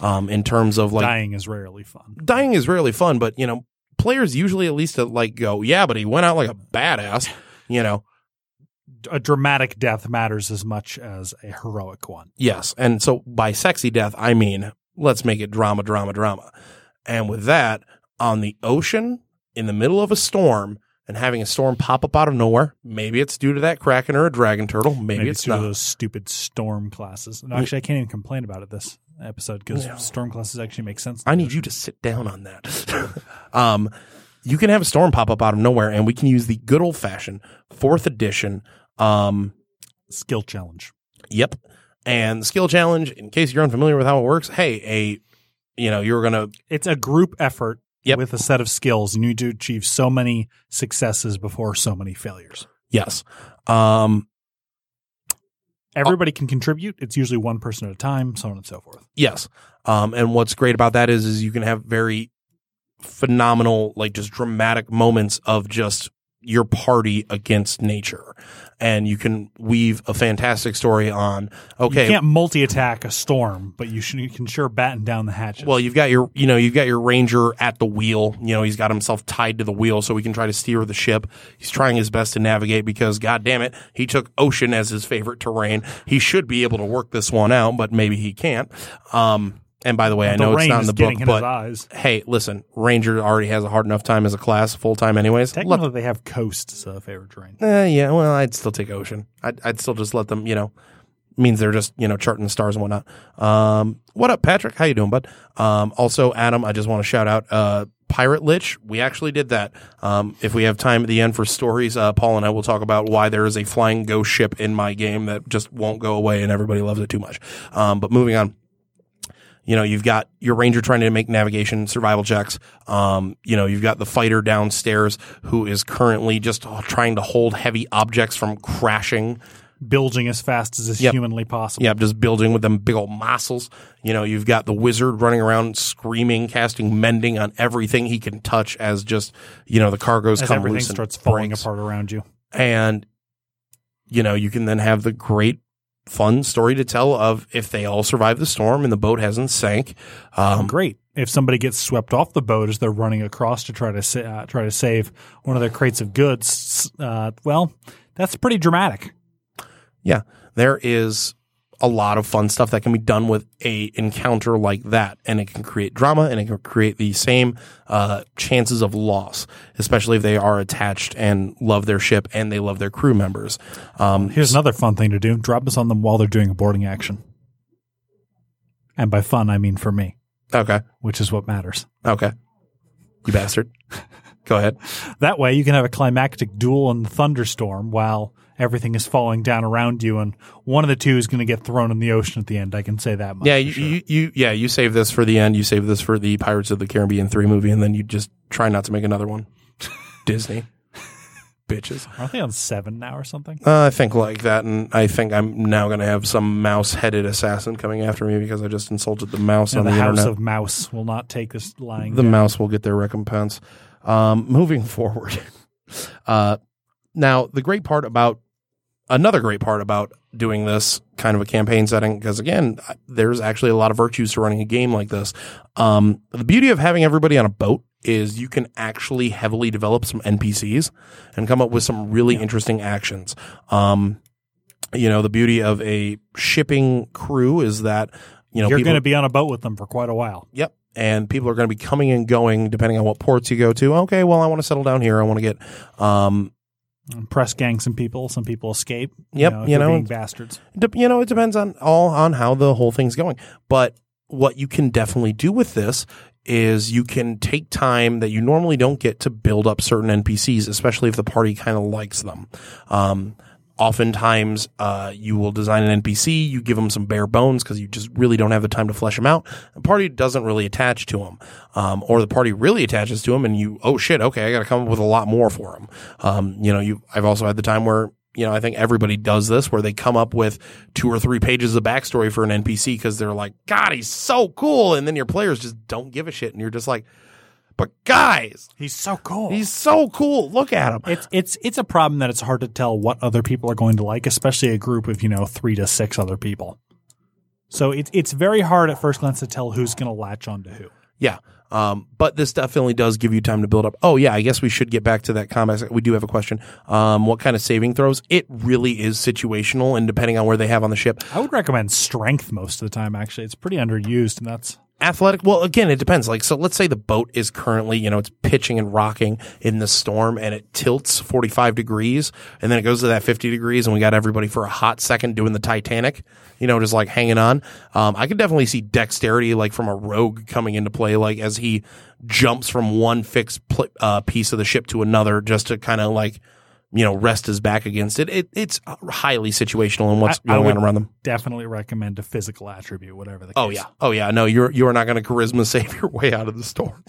Um, in terms of like Dying is rarely fun. dying is rarely fun, but you know, players usually at least uh, like go, yeah, but he went out like a badass, you know. A dramatic death matters as much as a heroic one. Yes. And so by sexy death, I mean, let's make it drama, drama, drama. And with that, on the ocean, in the middle of a storm, and having a storm pop up out of nowhere. Maybe it's due to that kraken or a dragon turtle. Maybe, Maybe it's due to not. those stupid storm classes. And actually, I can't even complain about it this episode because storm classes actually make sense. I need you to sit down on that. um, you can have a storm pop up out of nowhere, and we can use the good old fashioned fourth edition. Um, skill challenge. Yep. And the skill challenge, in case you're unfamiliar with how it works, hey, a you know, you're gonna It's a group effort Yep. with a set of skills. and You need to achieve so many successes before so many failures. yes. Um Everybody can contribute. It's usually one person at a time, so on and so forth. yes. Um and what's great about that is is you can have very phenomenal, like just dramatic moments of just your party against nature. And you can weave a fantastic story on okay, You can't multi attack a storm, but you, should, you can sure batten down the hatches. Well, you've got your, you know, you've got your ranger at the wheel. You know, he's got himself tied to the wheel so he can try to steer the ship. He's trying his best to navigate because, god damn it, he took ocean as his favorite terrain. He should be able to work this one out, but maybe he can't. Um, and by the way, I the know it's not in the book, but hey, listen, ranger already has a hard enough time as a class full time, anyways. Technically, they have coast as a favorite terrain. Eh, yeah, well, I'd still take ocean. I'd, I'd still just let them, you know, means they're just, you know, charting the stars and whatnot. Um, what up, Patrick? How you doing, bud? Um, also, Adam, I just want to shout out, uh, Pirate Lich. We actually did that. Um, if we have time at the end for stories, uh, Paul and I will talk about why there is a flying ghost ship in my game that just won't go away and everybody loves it too much. Um, but moving on you know, you've got your ranger trying to make navigation survival checks. Um, you know, you've got the fighter downstairs who is currently just trying to hold heavy objects from crashing. Building as fast as is Yep. humanly possible. Yeah, just building with them big old muscles. You know, you've got the wizard running around screaming, casting mending on everything he can touch as just, you know, the cargoes As come everything loose starts falling breaks. apart around you. And, you know, you can then have the great fun story to tell of if they all survive the storm and the boat hasn't sank. Um, Great. If somebody gets swept off the boat as they're running across to try to sa- uh, try to save one of their crates of goods, uh, well, that's pretty dramatic. Yeah, there is a lot of fun stuff that can be done with a encounter like that, and it can create drama and it can create the same uh, chances of loss, especially if they are attached and love their ship and they love their crew members. Um, Here's another fun thing to do: drop this on them while they're doing a boarding action. And by fun, I mean for me, okay, which is what matters. okay, you bastard. Go ahead. That way, you can have a climactic duel in the thunderstorm while everything is falling down around you, and one of the two is going to get thrown in the ocean at the end. I can say that much. Yeah, you, sure. you, you, yeah, you save this for the end. You save this for the Pirates of the Caribbean three movie, and then you just try not to make another one. Disney, bitches. Aren't they on seven now or something? Uh, I think like that, and I think I'm now going to have some mouse-headed assassin coming after me because I just insulted the mouse And on the, the, House internet. of Mouse will not take this lying. the down. mouse will get their recompense. Um, moving forward, uh, now the great part about another great part about doing this kind of a campaign setting, because again, there's actually a lot of virtues to running a game like this. Um, the beauty of having everybody on a boat is you can actually heavily develop some NPCs and come up with some really interesting actions. Um, you know, the beauty of a shipping crew is that you know You're going to be on a boat with them for quite a while. Yep. And people are going to be coming and going depending on what ports you go to. Okay, well, I want to settle down here. I want to get, um, press gang some people. Some people escape. Yep, you know, you know, being bastards. de- you know, it depends on all on how the whole thing's going. But what you can definitely do with this is you can take time that you normally don't get to build up certain NPCs, especially if the party kind of likes them. Um, oftentimes, uh, you will design an NPC, you give them some bare bones because you just really don't have the time to flesh them out. The party doesn't really attach to them, um, or the party really attaches to them, and you, oh shit, okay, I got to come up with a lot more for them. Um, you know, you, I've also had the time where you know, I think everybody does this where they come up with two or three pages of backstory for an NPC because they're like, God, he's so cool. And then your players just don't give a shit. And you're just like, but guys, He's so cool. he's so cool. Look at him. it's it's it's a problem that it's hard to tell what other people are going to like, especially a group of you know three to six other people. So it's it's very hard at first glance to tell who's going to latch on to who. Yeah. Um, but this definitely does give you time to build up. Oh yeah, I guess we should get back to that combat. We do have a question. Um, what kind of saving throws? It really is situational and depending on where they have on the ship. I would recommend strength most of the time. Actually, it's pretty underused, and that's athletic. Well, again, it depends. Like, so let's say the boat is currently, you know, it's pitching and rocking in the storm and it tilts 45 degrees and then it goes to that 50 degrees and we got everybody for a hot second doing the Titanic, you know, just like hanging on. Um, I could definitely see dexterity like from a rogue coming into play, like as he jumps from one fixed pl- uh, piece of the ship to another just to kind of like, you know, rest his back against it. it it's highly situational in what's I- I going would on around them. Definitely recommend a physical attribute, whatever the case. Oh yeah. Oh yeah. No, you're you are not going to charisma save your way out of the storm.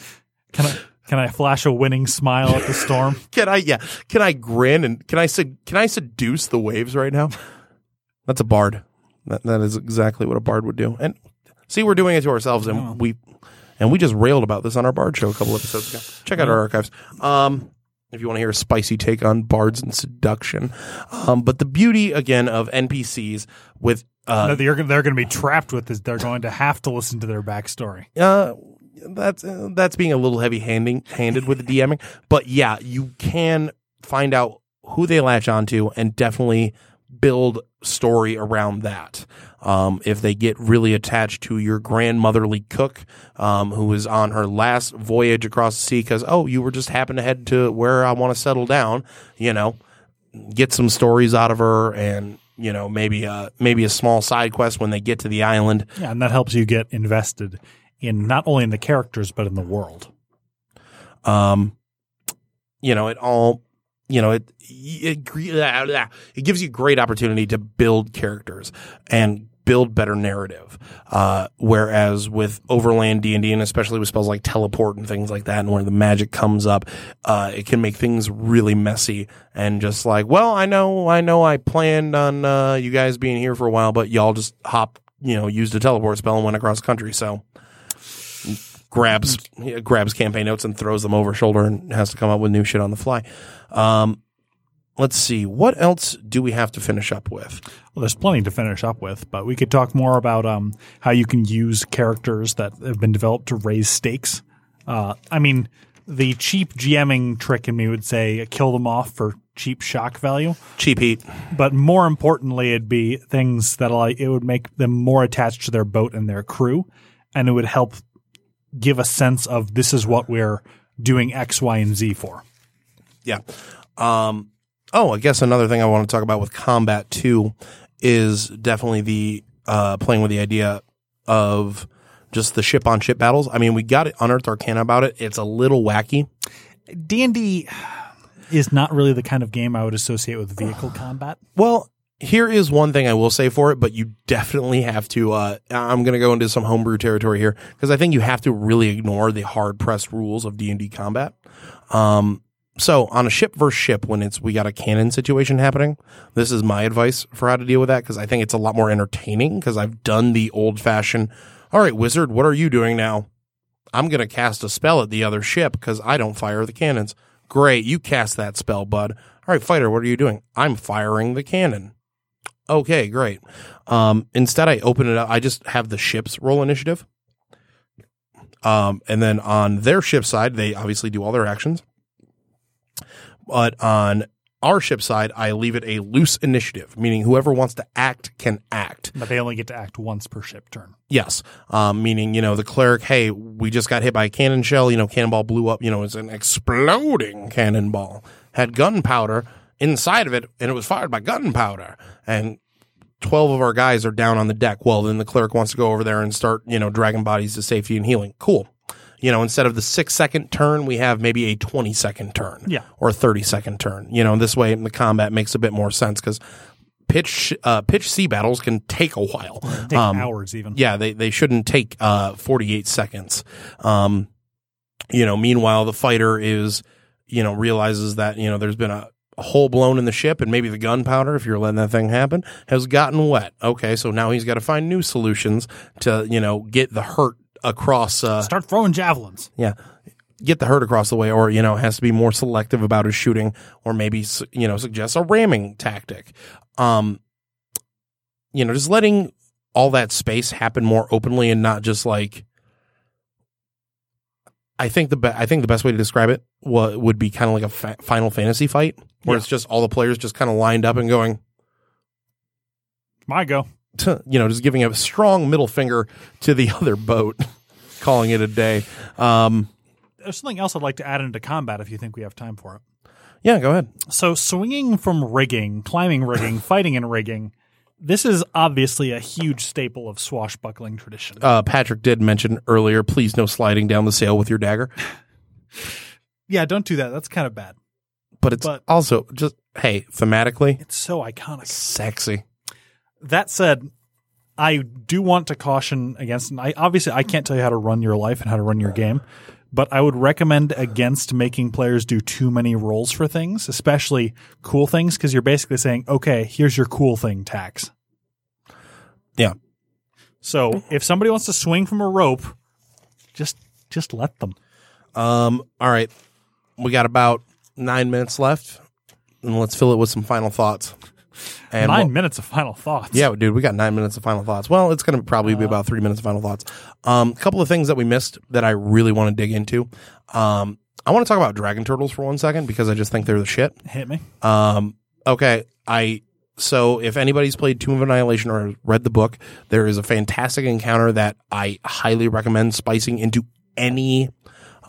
Can I can I flash a winning smile at the storm? Can I? Yeah. Can I grin and can I sed- can I seduce the waves right now? That's a bard. That that is exactly what a bard would do. And see, we're doing it to ourselves, and we and we just railed about this on our bard show a couple episodes ago. Check out our archives. Um, if you want to hear a spicy take on bards and seduction, um, but the beauty again of NPCs with uh, No, they're they're going to be trapped with this. They're going to have to listen to their backstory. uh, that's uh, that's being a little heavy handing handed with the DMing, but yeah, you can find out who they latch onto and definitely build story around that. Um, if they get really attached to your grandmotherly cook, um, who is on her last voyage across the sea, because oh, you were just happen to head to where I want to settle down, you know, get some stories out of her and you know maybe a maybe a small side quest when they get to the island. Yeah, and that helps you get invested in not only in the characters but in the world. um you know it all you know it it, it gives you great opportunity to build characters and build better narrative. Uh whereas with overland d&d and especially with spells like teleport and things like that and where the magic comes up uh it can make things really messy and just like well i know i know i planned on uh you guys being here for a while but y'all just hop you know used a teleport spell and went across country. So grabs grabs campaign notes and throws them over shoulder and has to come up with new shit on the fly. Um, let's see what else do we have to finish up with. Well, there's plenty to finish up with, but we could talk more about um, how you can use characters that have been developed to raise stakes. Uh, I mean, the cheap GMing trick in me would say kill them off for cheap shock value, Cheap heat. but more importantly, it'd be things that it would make them more attached to their boat and their crew, and it would help give a sense of this is what we're doing X, Y, and Z for. Yeah. Um, oh, I guess another thing I want to talk about with combat too is definitely the uh, playing with the idea of just the ship on ship battles. I mean, we got it unearthed arcana about it. It's a little wacky. D and D is not really the kind of game I would associate with vehicle combat. Well, here is one thing I will say for it, but you definitely have to. Uh, I'm going to go into some homebrew territory here because I think you have to really ignore the hard pressed rules of D and D combat. Um, so on a ship versus ship, when it's we got a cannon situation happening, this is my advice for how to deal with that because I think it's a lot more entertaining because I've done the old fashioned. All right, wizard, what are you doing now? I'm going to cast a spell at the other ship because I don't fire the cannons. Great, you cast that spell, bud. All right, fighter, what are you doing? I'm firing the cannon. Okay, great. Um, instead, I open it up. I just have the ships roll initiative. Um, and then on their ship side, they obviously do all their actions. But on our ship side, I leave it a loose initiative, meaning whoever wants to act can act. But they only get to act once per ship turn. Yes. Um, meaning, you know, the cleric, hey, we just got hit by a cannon shell. You know, cannonball blew up. You know, it's an exploding cannonball. Had gunpowder inside of it, and it was fired by gunpowder. And 12 of our guys are down on the deck. Well, then the cleric wants to go over there and start, you know, dragging bodies to safety and healing. Cool. You know, instead of the six second turn, we have maybe a 20 second turn. Yeah. Or a 30 second turn. You know, this way the combat makes a bit more sense because pitch, uh, pitch sea battles can take a while. Take Um, hours even. yeah, they, they shouldn't take uh, 48 seconds. Um, you know, meanwhile, the fighter is, you know, realizes that, you know, there's been a hole blown in the ship and maybe the gunpowder, if you're letting that thing happen, has gotten wet. Okay, so now he's got to find new solutions to, you know, get the hurt across. Uh, Start throwing javelins. yeah. Get the hurt across the way, or, you know, has to be more selective about his shooting, or maybe, you know, suggest a ramming tactic. Um, you know, just letting all that space happen more openly and not just like, I think the be- I think the best way to describe it wa- would be kind of like a fa- Final Fantasy fight, where Yeah. it's just all the players just kind of lined up and going, My go. to, you know, just giving a strong middle finger to the other boat. calling it a day. Um, There's something else I'd like to add into combat if you think we have time for it. yeah, go ahead. So, swinging from rigging, climbing rigging, fighting in rigging, this is obviously a huge staple of swashbuckling tradition. Uh, Patrick did mention earlier, please no sliding down the sail with your dagger. yeah, don't do that. That's kind of bad. But it's But- also just hey, thematically It's so iconic. sexy. That said, I do want to caution against. And I obviously I can't tell you how to run your life and how to run your game, but I would recommend against making players do too many rolls for things, especially cool things, because you're basically saying, "Okay, here's your cool thing tax." Yeah. So if somebody wants to swing from a rope, just just let them. Um, all right. We got about nine minutes left. And let's fill it with some final thoughts. And 9 we'll- minutes of final thoughts. Yeah, dude, we got nine minutes of final thoughts. Well, it's going to probably be about three minutes of final thoughts. Um, a couple of things that we missed that I really want to dig into. Um, I want to talk about dragon turtles for one second because I just think they're the shit. hit me. Um, okay, I so if anybody's played Tomb of Annihilation or read the book, there is a fantastic encounter that I highly recommend spicing into any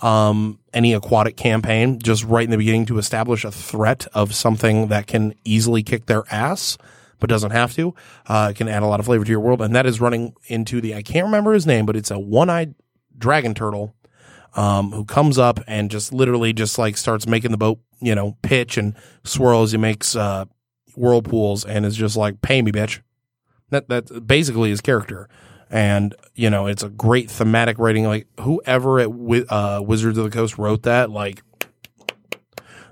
um any aquatic campaign just right in the beginning to establish a threat of something that can easily kick their ass but doesn't have to uh can add a lot of flavor to your world and that is running into the I can't remember his name but it's a one-eyed dragon turtle um, who comes up and just literally just like starts making the boat, you know, pitch and swirls. He makes uh, whirlpools and is just like, "Pay me, bitch." That that's basically his character, and you know, it's a great thematic writing. Like whoever at uh, Wizards of the Coast wrote that, like.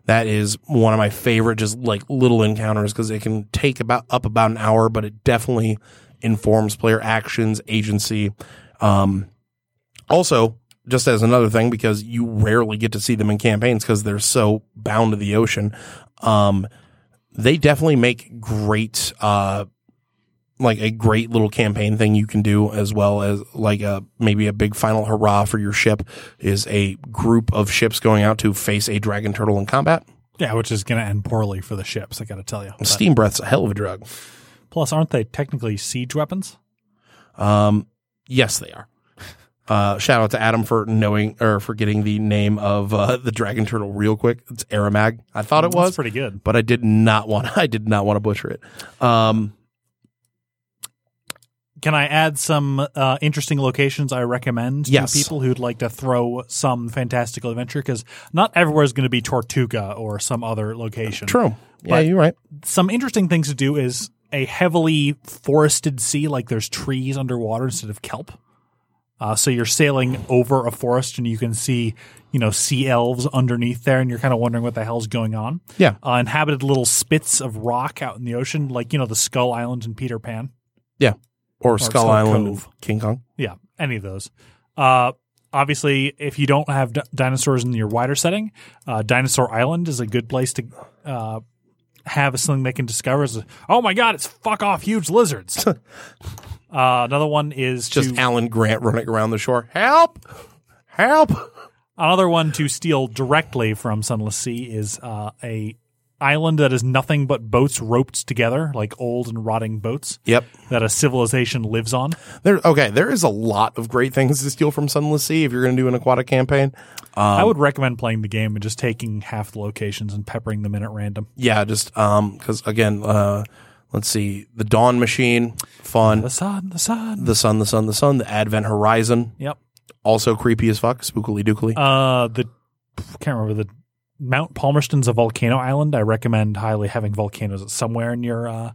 That is one of my favorite, just like little encounters because it can take about up about an hour, but it definitely informs player actions, agency. Um, also, just as another thing, because you rarely get to see them in campaigns because they're so bound to the ocean, um, they definitely make great, uh, like a great little campaign thing you can do as well as like a maybe a big final hurrah for your ship is a group of ships going out to face a dragon turtle in combat. Yeah, which is going to end poorly for the ships. I got to tell you. But- Steam breath's a hell of a drug. plus, aren't they technically siege weapons? Um, yes, they are. Uh, shout out to Adam for knowing or for getting the name of uh, the dragon turtle real quick. It's Aremag. I thought it That's was, pretty good. but I did not want. I did not want to butcher it. Um, Can I add some uh, interesting locations I recommend Yes. to people who'd like to throw some fantastical adventure? Because not everywhere is going to be Tortuga or some other location. true. Yeah, you're right. Some interesting things to do is a heavily forested sea, like there's trees underwater instead of kelp. Uh, so you're sailing over a forest and you can see, you know, sea elves underneath there, and you're kind of wondering what the hell's going on. Yeah. Uh, inhabited little spits of rock out in the ocean, like you know the Skull Island in Peter Pan. Yeah. Or, Skull Skull Island, Cove. King Kong. Yeah, any of those. Uh, obviously, if you don't have d- dinosaurs in your wider setting, uh, Dinosaur Island is a good place to uh, have something they can discover. Is, oh my god, it's fuck off huge lizards. uh, another one is Just to, Alan Grant running around the shore. Help! Help! another one to steal directly from Sunless Sea is uh, a island that is nothing but boats roped together, like old and rotting boats Yep. that a civilization lives on. There. Okay. There is a lot of great things to steal from Sunless Sea if you're going to do an aquatic campaign. I would recommend playing the game and just taking half the locations and peppering them in at random. Yeah. Just um, because again, uh, let's see, the Dawn Machine, fun. The sun, the sun. The Sun, the Sun, the Sun. The Avid Horizon, Yep. also creepy as fuck. Spookily dookily. Uh, the can't remember the Mount Palmerston's a volcano island. I recommend highly having volcanoes somewhere in your. Uh,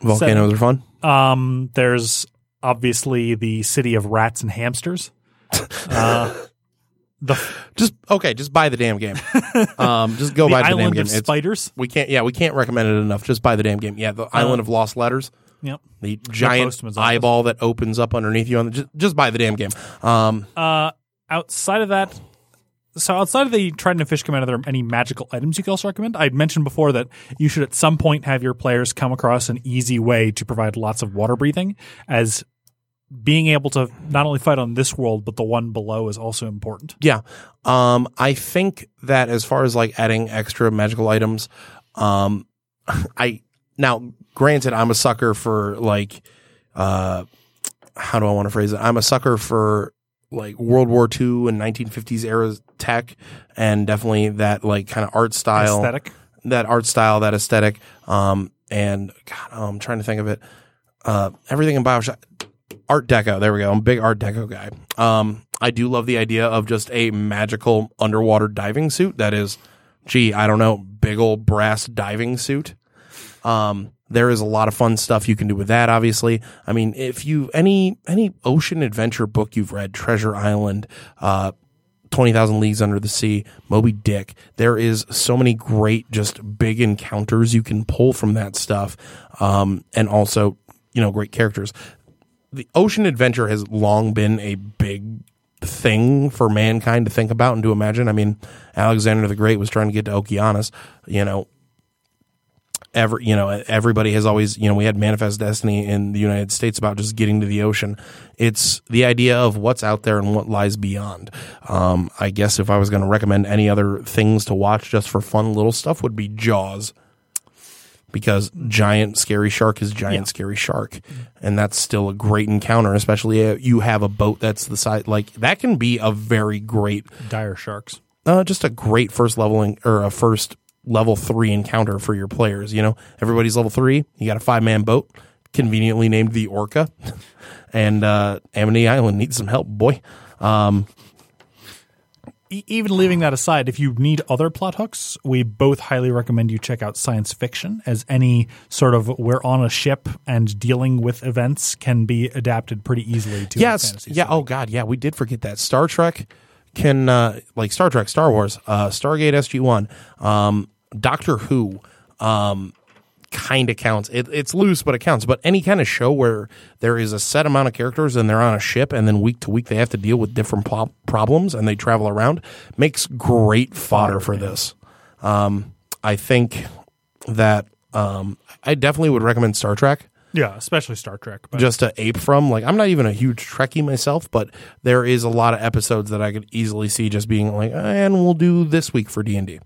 Volcanoes are fun. um, there's obviously the city of rats and hamsters. Uh, the Just okay. Just buy the damn game. um, just go the buy the damn island game. of It's- spiders. we can't. Yeah, we can't recommend it enough. Just buy the damn game. Yeah, the Island of Lost Letters. Yep. The giant office. eyeball that opens up underneath you on the. Just, just buy the damn game. Um, Uh, outside of that, so outside of the Trident of Fish Command, are there any magical items you can also recommend? I'd mentioned before that you should at some point have your players come across an easy way to provide lots of water breathing, as being able to not only fight on this world but the one below is also important. Yeah. Um, I think that as far as like adding extra magical items, um, I now granted I'm a sucker for like, uh, how do I want to phrase it? I'm a sucker for like World War II and 1950s era tech, and definitely that like kind of art style, Aesthetic. that art style, that aesthetic. Um, and God, oh, I'm trying to think of it. Uh, everything in Bioshock, Art Deco. There we go. I'm a big Art Deco guy. Um, I do love the idea of just a magical underwater diving suit that is, gee, I don't know, big old brass diving suit. Um, there is a lot of fun stuff you can do with that. Obviously, I mean, if you any any ocean adventure book you've read, Treasure Island, uh, Twenty Thousand Leagues Under the Sea, Moby Dick, there is so many great just big encounters you can pull from that stuff, um, and also you know great characters. The ocean adventure has long been a big thing for mankind to think about and to imagine. I mean, Alexander the Great was trying to get to Okeanos, you know, every you know everybody has always you know we had manifest destiny in the united states about just getting to the ocean. It's the idea of what's out there and what lies beyond. Um, i guess if i was going to recommend any other things to watch just for fun little stuff would be jaws. Because giant scary shark is giant scary shark. And that's still a great encounter especially if you have a boat that's the size like that can be a very great Dire sharks. uh, just a great first leveling or a first level three encounter for your players. You know, everybody's level three. You got a five man boat, conveniently named the Orca, and uh, Amity Island needs some help, boy. Um, even leaving that aside, if you need other plot hooks, we both highly recommend you check out science fiction, as any sort of we're on a ship and dealing with events can be adapted pretty easily to yes, fantasy yeah. setting. Oh God, yeah. We did forget that Star Trek can uh, like Star Trek, Star Wars, uh, Stargate SG One, um, Doctor Who. Um, kind of counts. It, it's loose, but it counts. But any kind of show where there is a set amount of characters and they're on a ship, and then week to week they have to deal with different problems and they travel around, makes great fodder for this. Um, I think that um, I definitely would recommend Star Trek Yeah, especially Star Trek. But just to ape from. Like, I'm not even a huge Trekkie myself, but there is a lot of episodes that I could easily see just being like, and we'll do this week for D and D.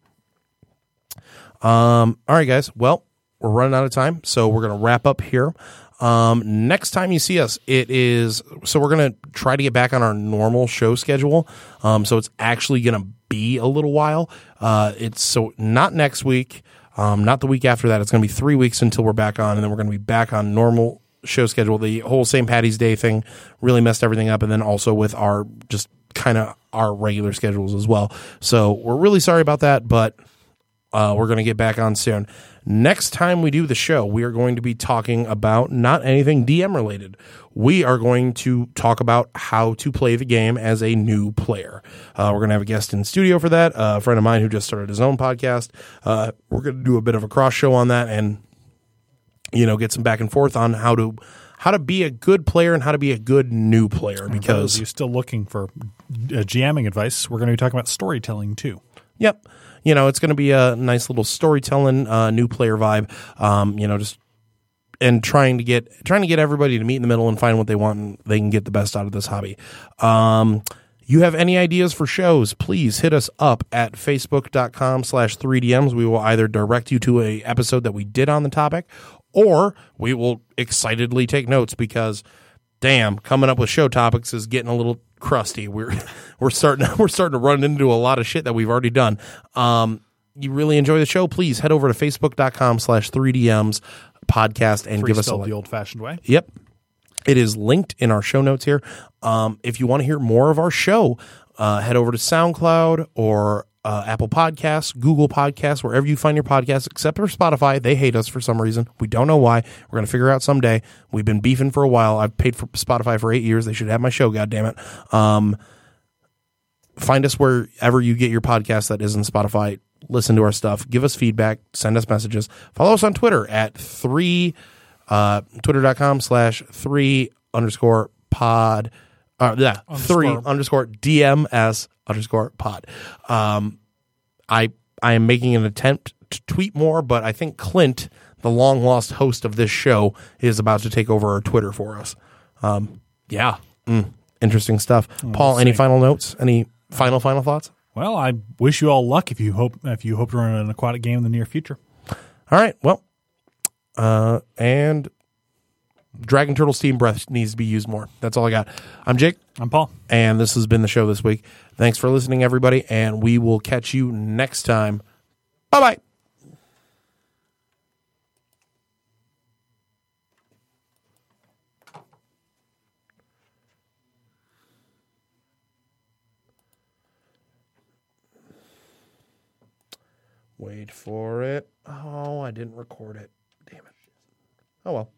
Um, all right, guys. Well, we're running out of time, so we're gonna wrap up here. Um, next time you see us, it is so we're gonna try to get back on our normal show schedule. Um, so it's actually gonna be a little while. Uh, it's so not next week, um, not the week after that. It's gonna be three weeks until we're back on, and then we're gonna be back on normal show schedule. The whole St. Patty's Day thing really messed everything up, and then also with our just kind of our regular schedules as well. So we're really sorry about that, but uh, we're going to get back on soon. Next time we do the show, we are going to be talking about not anything DM related. We are going to talk about how to play the game as a new player. Uh, we're going to have a guest in studio for that, uh, a friend of mine who just started his own podcast. Uh, we're going to do a bit of a cross show on that and you know get some back and forth on how to how to be a good player and how to be a good new player because of you still looking for uh, GMing advice, we're going to be talking about storytelling too. Yep. You know, it's going to be a nice little storytelling, uh, new player vibe. Um, you know, just and trying to get trying to get everybody to meet in the middle and find what they want and they can get the best out of this hobby. Um, you have any ideas for shows, please hit us up at facebook.com slash 3DMs. We will either direct you to a episode that we did on the topic or we will excitedly take notes because damn, coming up with show topics is getting a little crusty. We're we're starting we're starting to run into a lot of shit that we've already done. Um, you really enjoy the show, please head over to facebook.com slash 3DMs podcast and give us a like. the old fashioned way. Yep. It is linked in our show notes here. Um, if you want to hear more of our show, uh, head over to SoundCloud or uh, Apple Podcasts, Google Podcasts, wherever you find your podcasts, except for Spotify. They hate us for some reason. We don't know why. We're going to figure out someday. We've been beefing for a while. I've paid for Spotify for eight years. They should have my show, God damn it. Um, find us wherever you get your podcast that isn't Spotify. Listen to our stuff. Give us feedback. Send us messages. Follow us on Twitter at three, uh, twitter.com slash three underscore pod. Uh, yeah, three underscore DMS underscore pod. Um, I, I am making an attempt to tweet more, but I think Clint, the long lost host of this show, is about to take over our Twitter for us. Um, yeah. Mm, interesting stuff. Paul, any final notes? Any final, final thoughts? Well, I wish you all luck if you hope if you hope to run an aquatic game in the near future. All right. Well, uh, and Dragon Turtle Steam Breath needs to be used more. That's all I got. I'm Jake, I'm Paul. and this has been the show this week. Thanks for listening, everybody, and we will catch you next time. Bye bye. Wait for it. Oh, I didn't record it. Damn it. Oh well.